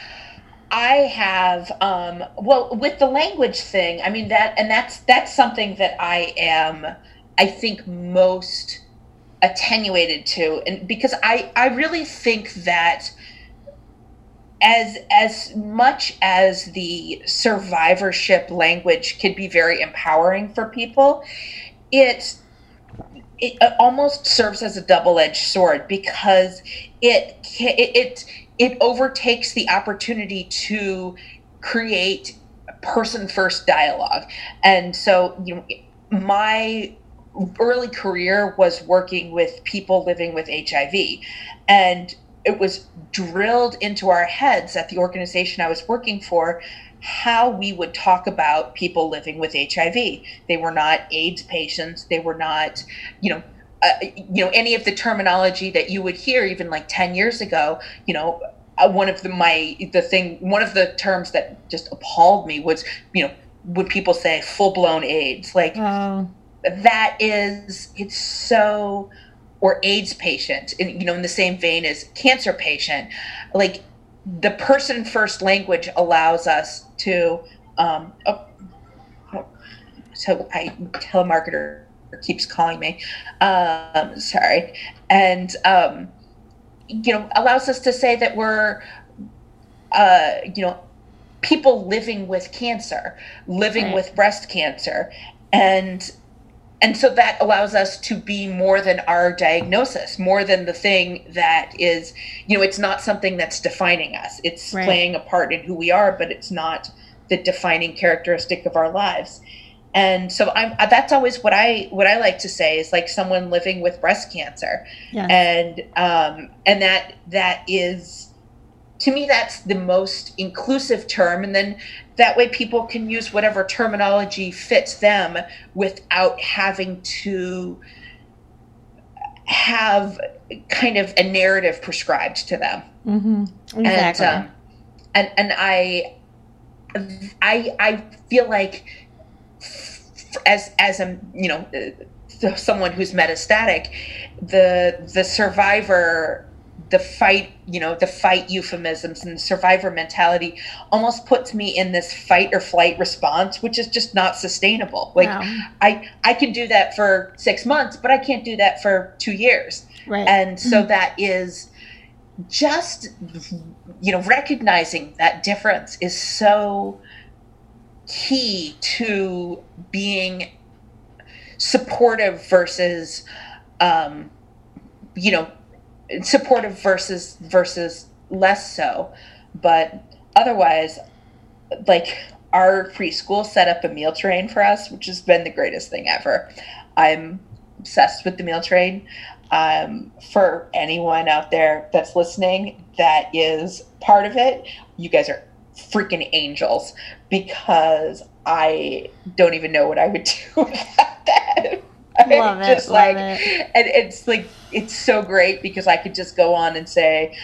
I have um well with the language thing, I mean that and that's that's something that I am I think most attenuated to and because I I really think that as as much as the survivorship language can be very empowering for people, it it uh, almost serves as a double-edged sword because it it it, it overtakes the opportunity to create person first dialogue. And so you know my early career was working with people living with hiv and it was drilled into our heads at the organization I was working for how we would talk about people living with HIV. They were not AIDS patients. They were not, you know, uh, you know any of the terminology that you would hear even like 10 years ago you know uh, one of the my the thing one of the terms that just appalled me was you know would people say full blown AIDS like oh. that is it's so or AIDS patient, in, you know, in the same vein as cancer patient, like the person first language allows us to. Um, oh, so I telemarketer keeps calling me. Um, sorry, and um, you know allows us to say that we're, uh, you know, people living with cancer, living right. with breast cancer, and and so that allows us to be more than our diagnosis more than the thing that is you know it's not something that's defining us it's right. playing a part in who we are but it's not the defining characteristic of our lives and so i'm that's always what i what i like to say is like someone living with breast cancer yes. and um and that that is to me that's the most inclusive term and then that way people can use whatever terminology fits them without having to have kind of a narrative prescribed to them mm-hmm. exactly. and, um, and and i i i feel like as as a you know someone who's metastatic the the survivor the fight, you know, the fight euphemisms and survivor mentality almost puts me in this fight or flight response, which is just not sustainable. Like wow. I I can do that for six months, but I can't do that for two years. Right. And so mm-hmm. that is just you know, recognizing that difference is so key to being supportive versus um, you know supportive versus versus less so. But otherwise like our preschool set up a meal train for us which has been the greatest thing ever. I'm obsessed with the meal train. Um, for anyone out there that's listening that is part of it you guys are freaking angels because i don't even know what i would [laughs] do without that. [laughs] I Love it, just like it. and it's like it's so great because I could just go on and say,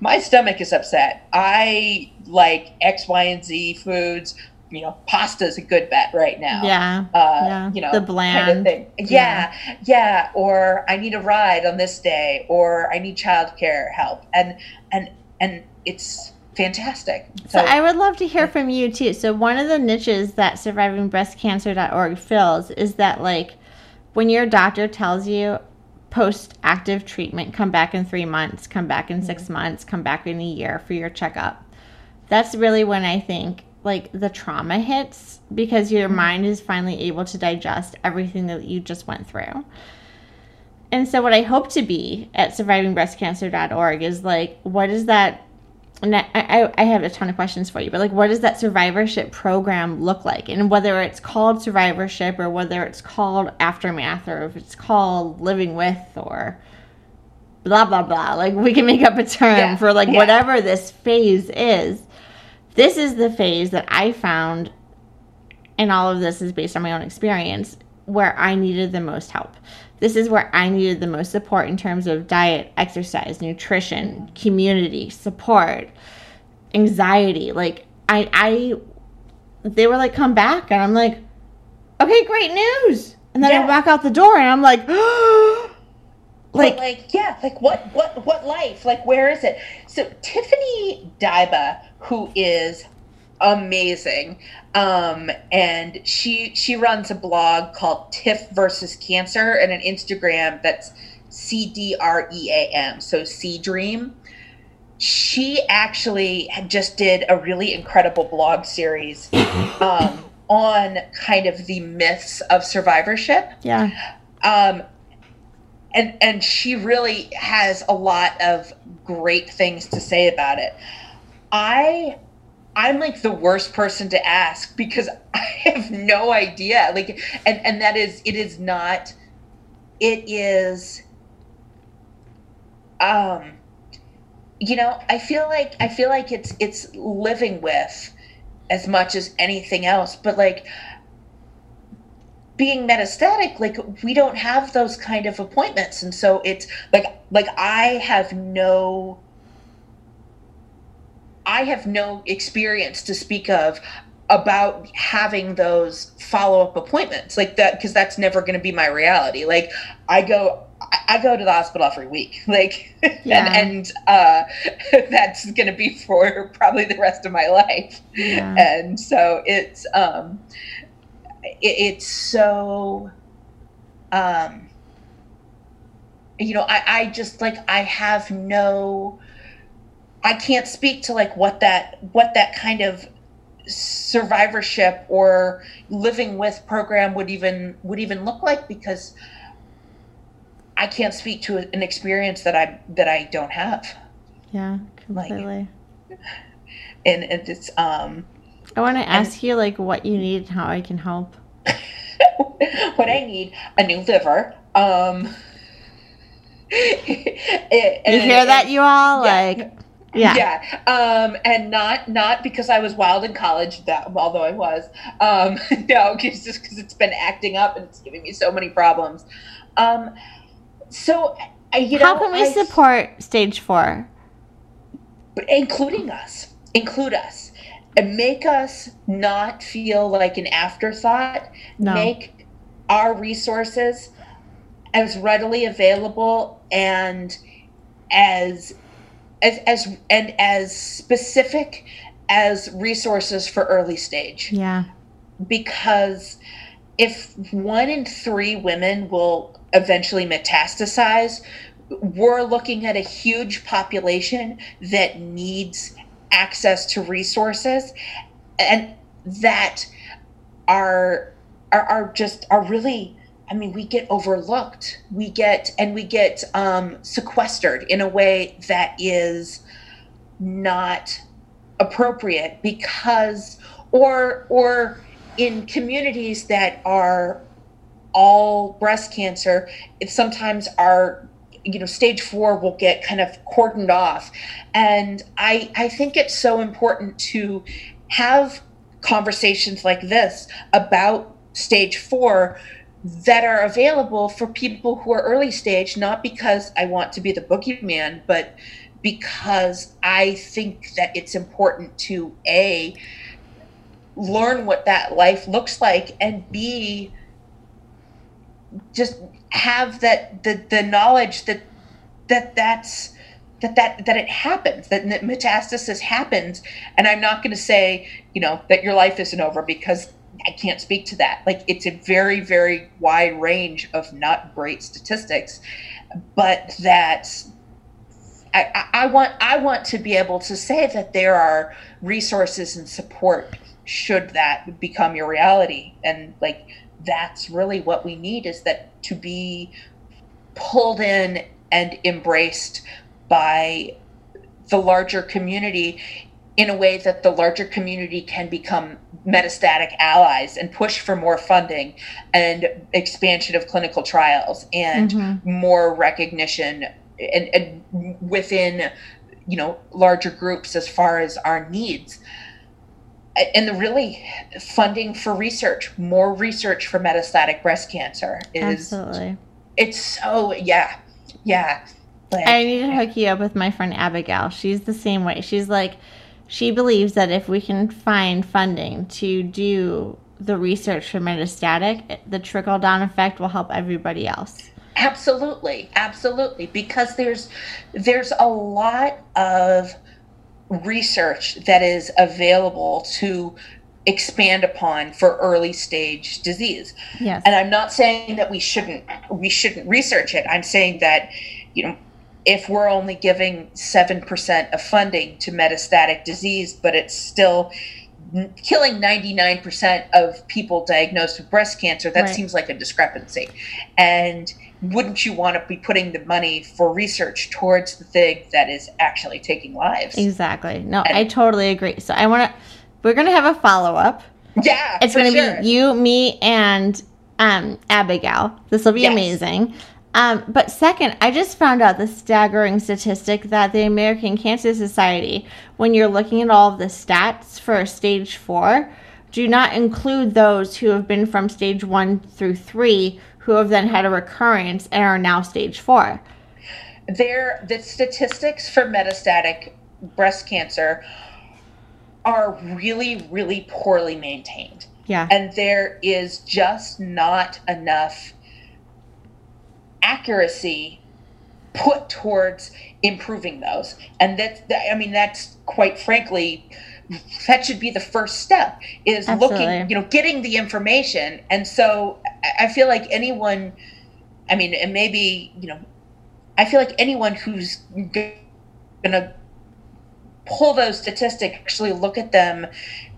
my stomach is upset. I like X, Y, and Z foods. You know, pasta is a good bet right now. Yeah. Uh, yeah. You know, the bland. Kind of thing. Yeah, yeah. Yeah. Or I need a ride on this day, or I need childcare help, and and and it's fantastic. So, so, I would love to hear from you too. So one of the niches that survivingbreastcancer.org fills is that like when your doctor tells you post active treatment, come back in three months, come back in mm-hmm. six months, come back in a year for your checkup. That's really when I think like the trauma hits because your mm-hmm. mind is finally able to digest everything that you just went through. And so, what I hope to be at survivingbreastcancer.org is like, what is that and I, I, I have a ton of questions for you, but like, what does that survivorship program look like? And whether it's called survivorship or whether it's called aftermath or if it's called living with or blah, blah, blah. Like, we can make up a term yeah. for like yeah. whatever this phase is. This is the phase that I found, and all of this is based on my own experience, where I needed the most help. This is where I needed the most support in terms of diet, exercise, nutrition, community, support, anxiety. Like I I they were like come back and I'm like okay, great news. And then yeah. I walk out the door and I'm like [gasps] like like yeah, like what what what life? Like where is it? So Tiffany Diba who is amazing. Um, and she she runs a blog called Tiff versus Cancer and an Instagram that's C D R E A M, so C Dream. She actually just did a really incredible blog series um, on kind of the myths of survivorship. Yeah. Um, and and she really has a lot of great things to say about it. I I'm like the worst person to ask because [laughs] I have no idea. Like, and and that is it is not. It is. Um, you know, I feel like I feel like it's it's living with as much as anything else, but like being metastatic like we don't have those kind of appointments and so it's like like i have no I have no experience to speak of about having those follow up appointments like that because that's never going to be my reality. Like I go. I go to the hospital every week, [laughs] like, yeah. and, and uh, [laughs] that's going to be for probably the rest of my life. Yeah. And so it's, um, it, it's so, um, you know, I, I just like I have no I can't speak to like what that what that kind of survivorship or living with program would even would even look like because I can't speak to an experience that I that I don't have. Yeah, completely. Like, and, and it's um I want to ask and, you like what you need and how I can help. [laughs] what I need a new liver. Um [laughs] it, you hear that you all yeah. like yeah. Yeah. Um, and not not because I was wild in college, that although I was. Um, [laughs] no, it's just because it's been acting up and it's giving me so many problems. Um, so I, you know, how can we I, support stage four? Including us, include us, and make us not feel like an afterthought. No. Make our resources as readily available and as as as and as specific as resources for early stage. Yeah. Because if one in three women will eventually metastasize, we're looking at a huge population that needs access to resources and that are are, are just are really I mean, we get overlooked. We get and we get um, sequestered in a way that is not appropriate because, or or in communities that are all breast cancer, it sometimes are you know stage four will get kind of cordoned off and i i think it's so important to have conversations like this about stage four that are available for people who are early stage, not because I want to be the boogeyman, but because I think that it's important to A, learn what that life looks like, and B, just have that the, the knowledge that that that's that that that it happens that metastasis happens. And i'm not going to say you know that your life isn't over because I can't speak to that. Like it's a very, very wide range of not great statistics, but that I, I, want I want to be able to say that there are resources and support should that become your reality. And like that's really what we need is that to be pulled in and embraced by the larger community in a way that the larger community can become metastatic allies and push for more funding and expansion of clinical trials and mm-hmm. more recognition and, and, within you know larger groups as far as our needs and the really funding for research more research for metastatic breast cancer is Absolutely. it's so yeah yeah like, I need to hook you up with my friend Abigail. She's the same way. She's like, she believes that if we can find funding to do the research for metastatic, the trickle down effect will help everybody else. Absolutely, absolutely, because there's there's a lot of research that is available to expand upon for early stage disease. Yes. And I'm not saying that we shouldn't we shouldn't research it. I'm saying that you know if we're only giving 7% of funding to metastatic disease, but it's still killing 99% of people diagnosed with breast cancer, that right. seems like a discrepancy. And wouldn't you want to be putting the money for research towards the thing that is actually taking lives? Exactly. No, and, I totally agree. So I want to, we're going to have a follow up. Yeah. It's going to sure. be you, me, and um, Abigail. This will be yes. amazing. Um, but second, I just found out the staggering statistic that the American Cancer Society, when you're looking at all of the stats for stage four, do not include those who have been from stage one through three, who have then had a recurrence and are now stage four. There, the statistics for metastatic breast cancer are really, really poorly maintained. Yeah. And there is just not enough accuracy put towards improving those and that, that i mean that's quite frankly that should be the first step is Absolutely. looking you know getting the information and so i feel like anyone i mean and maybe you know i feel like anyone who's gonna pull those statistics actually look at them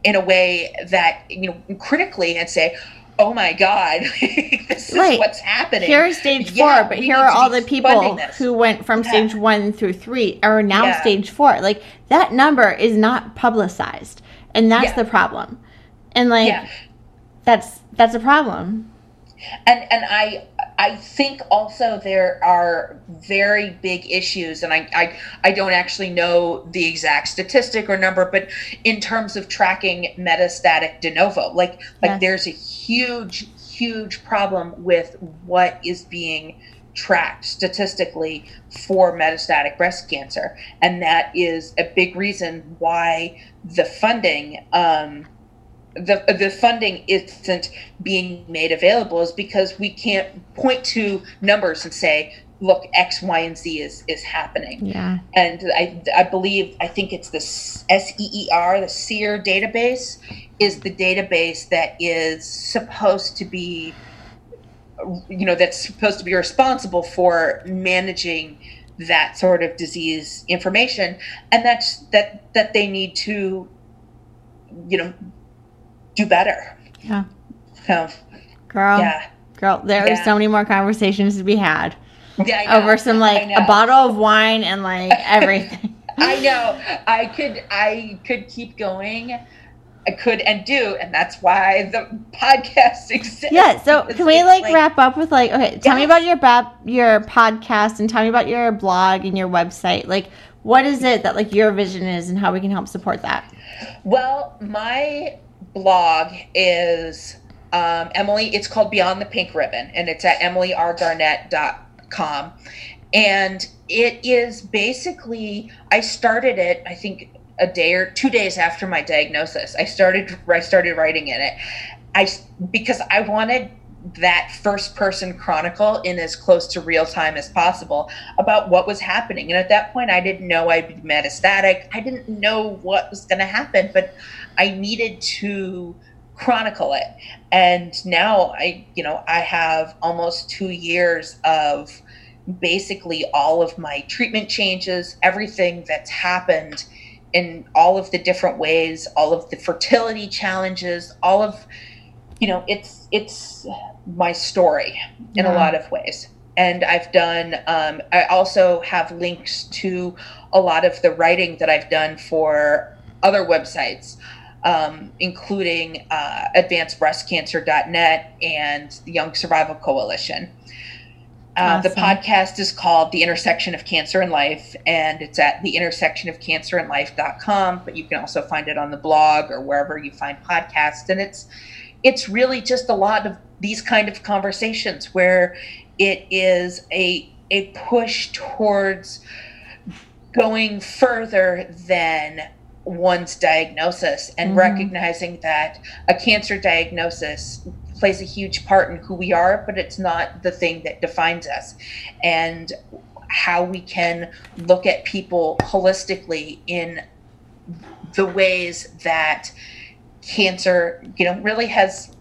in a way that you know critically and say oh my god [laughs] this is right. what's happening. Here is stage four but here are all the people who went from yeah. stage one through three are now yeah. stage four. Like that number is not publicized and that's the problem. And like that's that's a problem and and i I think also there are very big issues, and I, I, I don't actually know the exact statistic or number, but in terms of tracking metastatic de novo, like like yes. there's a huge huge problem with what is being tracked statistically for metastatic breast cancer, and that is a big reason why the funding. Um, the the funding isn't being made available is because we can't point to numbers and say look x y and z is is happening. Yeah. And i i believe i think it's the SEER the SEER database is the database that is supposed to be you know that's supposed to be responsible for managing that sort of disease information. And that's that that they need to you know do better. Yeah. So, girl. Yeah. Girl, there yeah. are so many more conversations to be had. Yeah, over some like a bottle of wine and like [laughs] everything. I know. I could I could keep going. I could and do, and that's why the podcast [laughs] exists. Yeah. So can we like, like, wrap up with like okay? Tell yeah. me about your bab- your podcast and tell me about your blog and your website. Like, what is it that like your vision is and how we can help support that? Well, my blog is um, Emily. It's called Beyond the Pink Ribbon, and it's at emilyrgarnett.com. And it is basically, I started it, I think, a day or two days after my diagnosis. I started, I started writing in it. I because I wanted that first person chronicle in as close to real time as possible about what was happening. And at that point, I didn't know I'd be metastatic. I didn't know what was going to happen, but I needed to chronicle it. And now I, you know, I have almost two years of basically all of my treatment changes, everything that's happened in all of the different ways, all of the fertility challenges, all of, you know, it's, it's my story in yeah. a lot of ways. And I've done, um, I also have links to a lot of the writing that I've done for other websites, um, including uh, advancedbreastcancer.net and the Young Survival Coalition. Uh, The podcast is called The Intersection of Cancer and Life, and it's at the intersection of cancer and life.com, but you can also find it on the blog or wherever you find podcasts. And it's it's really just a lot of these kind of conversations where it is a a push towards going further than one's diagnosis and Mhm. recognizing that a cancer diagnosis plays a huge part in who we are, but it's not the thing that defines us. And how we can look at people holistically in the ways that cancer, you know, really has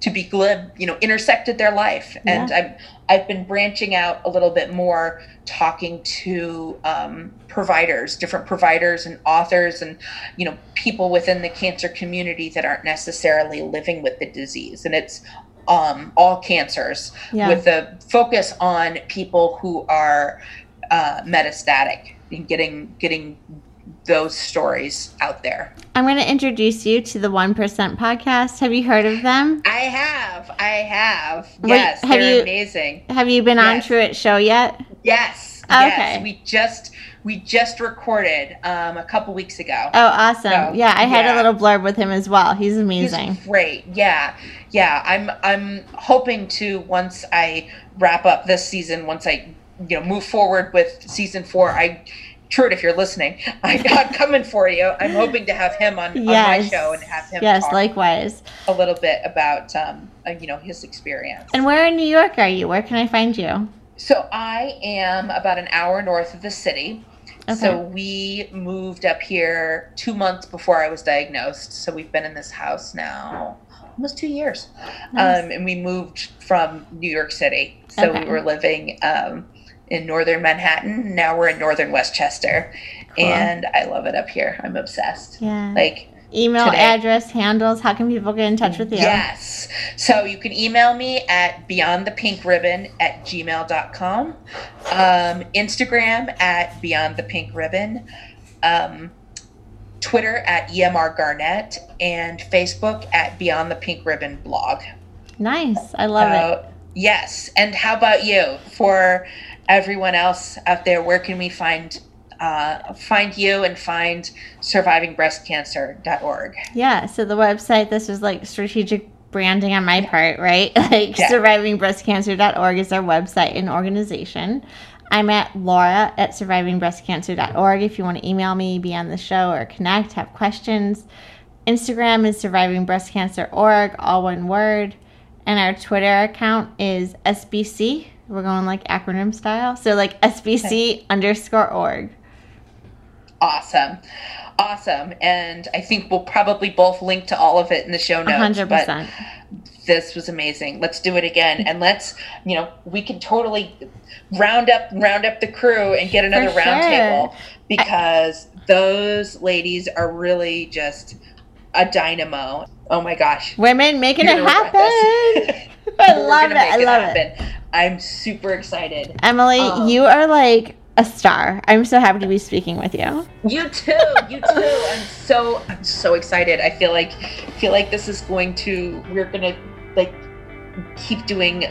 to be glib, you know, intersected their life. And I've I've been branching out a little bit more, talking to um, providers, different providers and authors, and you know, people within the cancer community that aren't necessarily living with the disease. And it's um, all cancers Yeah. with a focus on people who are uh, metastatic and getting getting those stories out there. I'm going to introduce you to the 1% podcast. Have you heard of them? I have, I have. Wait, Yes, have they're you- amazing. Have you been on Yes. Truett Show yet? Yes, Okay. yes. We just we just recorded um, a couple weeks ago. Oh, awesome. So, yeah, I had yeah. a little blurb with him as well. He's amazing. He's great. Yeah, yeah. I'm I'm hoping to once I wrap up this season, once I you know move forward with season four. I. Truett, if you're listening, [laughs] I, I'm coming for you. I'm hoping to have him on, on my show and have him yes, likewise. a little bit about um, uh, you know his experience. And where in New York are you? Where can I find you? So I am about an hour north of the city. Okay. So we moved up here two months before I was diagnosed. So we've been in this house now almost two years. Nice. Um, and we moved from New York City. So Okay. we were living um, in northern Manhattan. Now we're in northern Westchester. Cool. And I love it up here. I'm obsessed. Yeah. Like, Email, today. address, handles. How can people get in touch with you? Yes. So you can email me at beyondthepinkribbon at gmail.com, um, Instagram at beyondthepinkribbon, um, Twitter at EMR Garnett, and Facebook at Beyond the Pink Ribbon blog. Nice. I love it. Yes. And how about you? For everyone else out there, where can we find uh, find you and find survivingbreastcancer.org? Yeah. So the website, this was like strategic branding on my part, right? [laughs] Like Yeah. survivingbreastcancer.org is our website and organization. I'm at Laura at survivingbreastcancer.org if you want to email me, be on the show, or connect, have questions. Instagram is survivingbreastcancer.org, all one word. And our Twitter account is SBC. We're going like acronym style. So like SBC underscore org. Awesome. Awesome. And I think we'll probably both link to all of it in the show notes. hundred But this was amazing. Let's do it again. And let's, you know, we can totally round up round up the crew and get another sure. table because those ladies are really just a dynamo. Oh my gosh. Women making it happen. [laughs] [laughs] I love it. I love it. happen. I'm super excited. Emily, Um, you are like a star. I'm so happy to be speaking with you. You too. You too. I'm so I'm so excited. I feel like feel like this is going to we're gonna like keep doing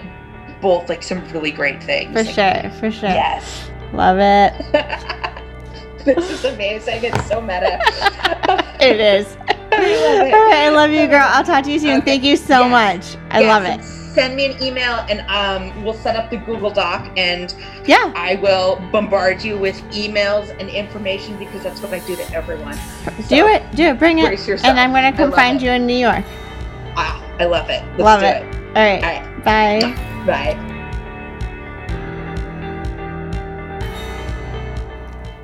both like some really great things. For Like, sure. For sure. Yes. Love it. [laughs] this is amazing. It's so meta. [laughs] It is. I love it. All right. I love you, girl. I'll talk to you soon. Okay. Thank you so Yes. much. I Yes, love it. Send me an email and um, we'll set up the Google Doc and Yeah. I will bombard you with emails and information because that's what I do to everyone. Do So, it. Do it. Bring it. yourself. And I'm gonna come find it. you in New York. Ah, I love it. Let's Love do it. it. All right. All right. Bye. Bye.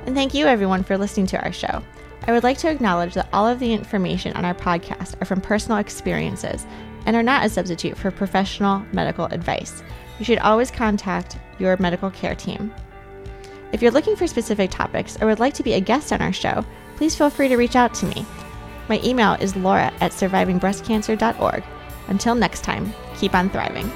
And thank you, everyone, for listening to our show. I would like to acknowledge that all of the information on our podcast are from personal experiences and are not a substitute for professional medical advice. You should always contact your medical care team. If you're looking for specific topics or would like to be a guest on our show, please feel free to reach out to me. My email is laura at survivingbreastcancer.org. Until next time, keep on thriving.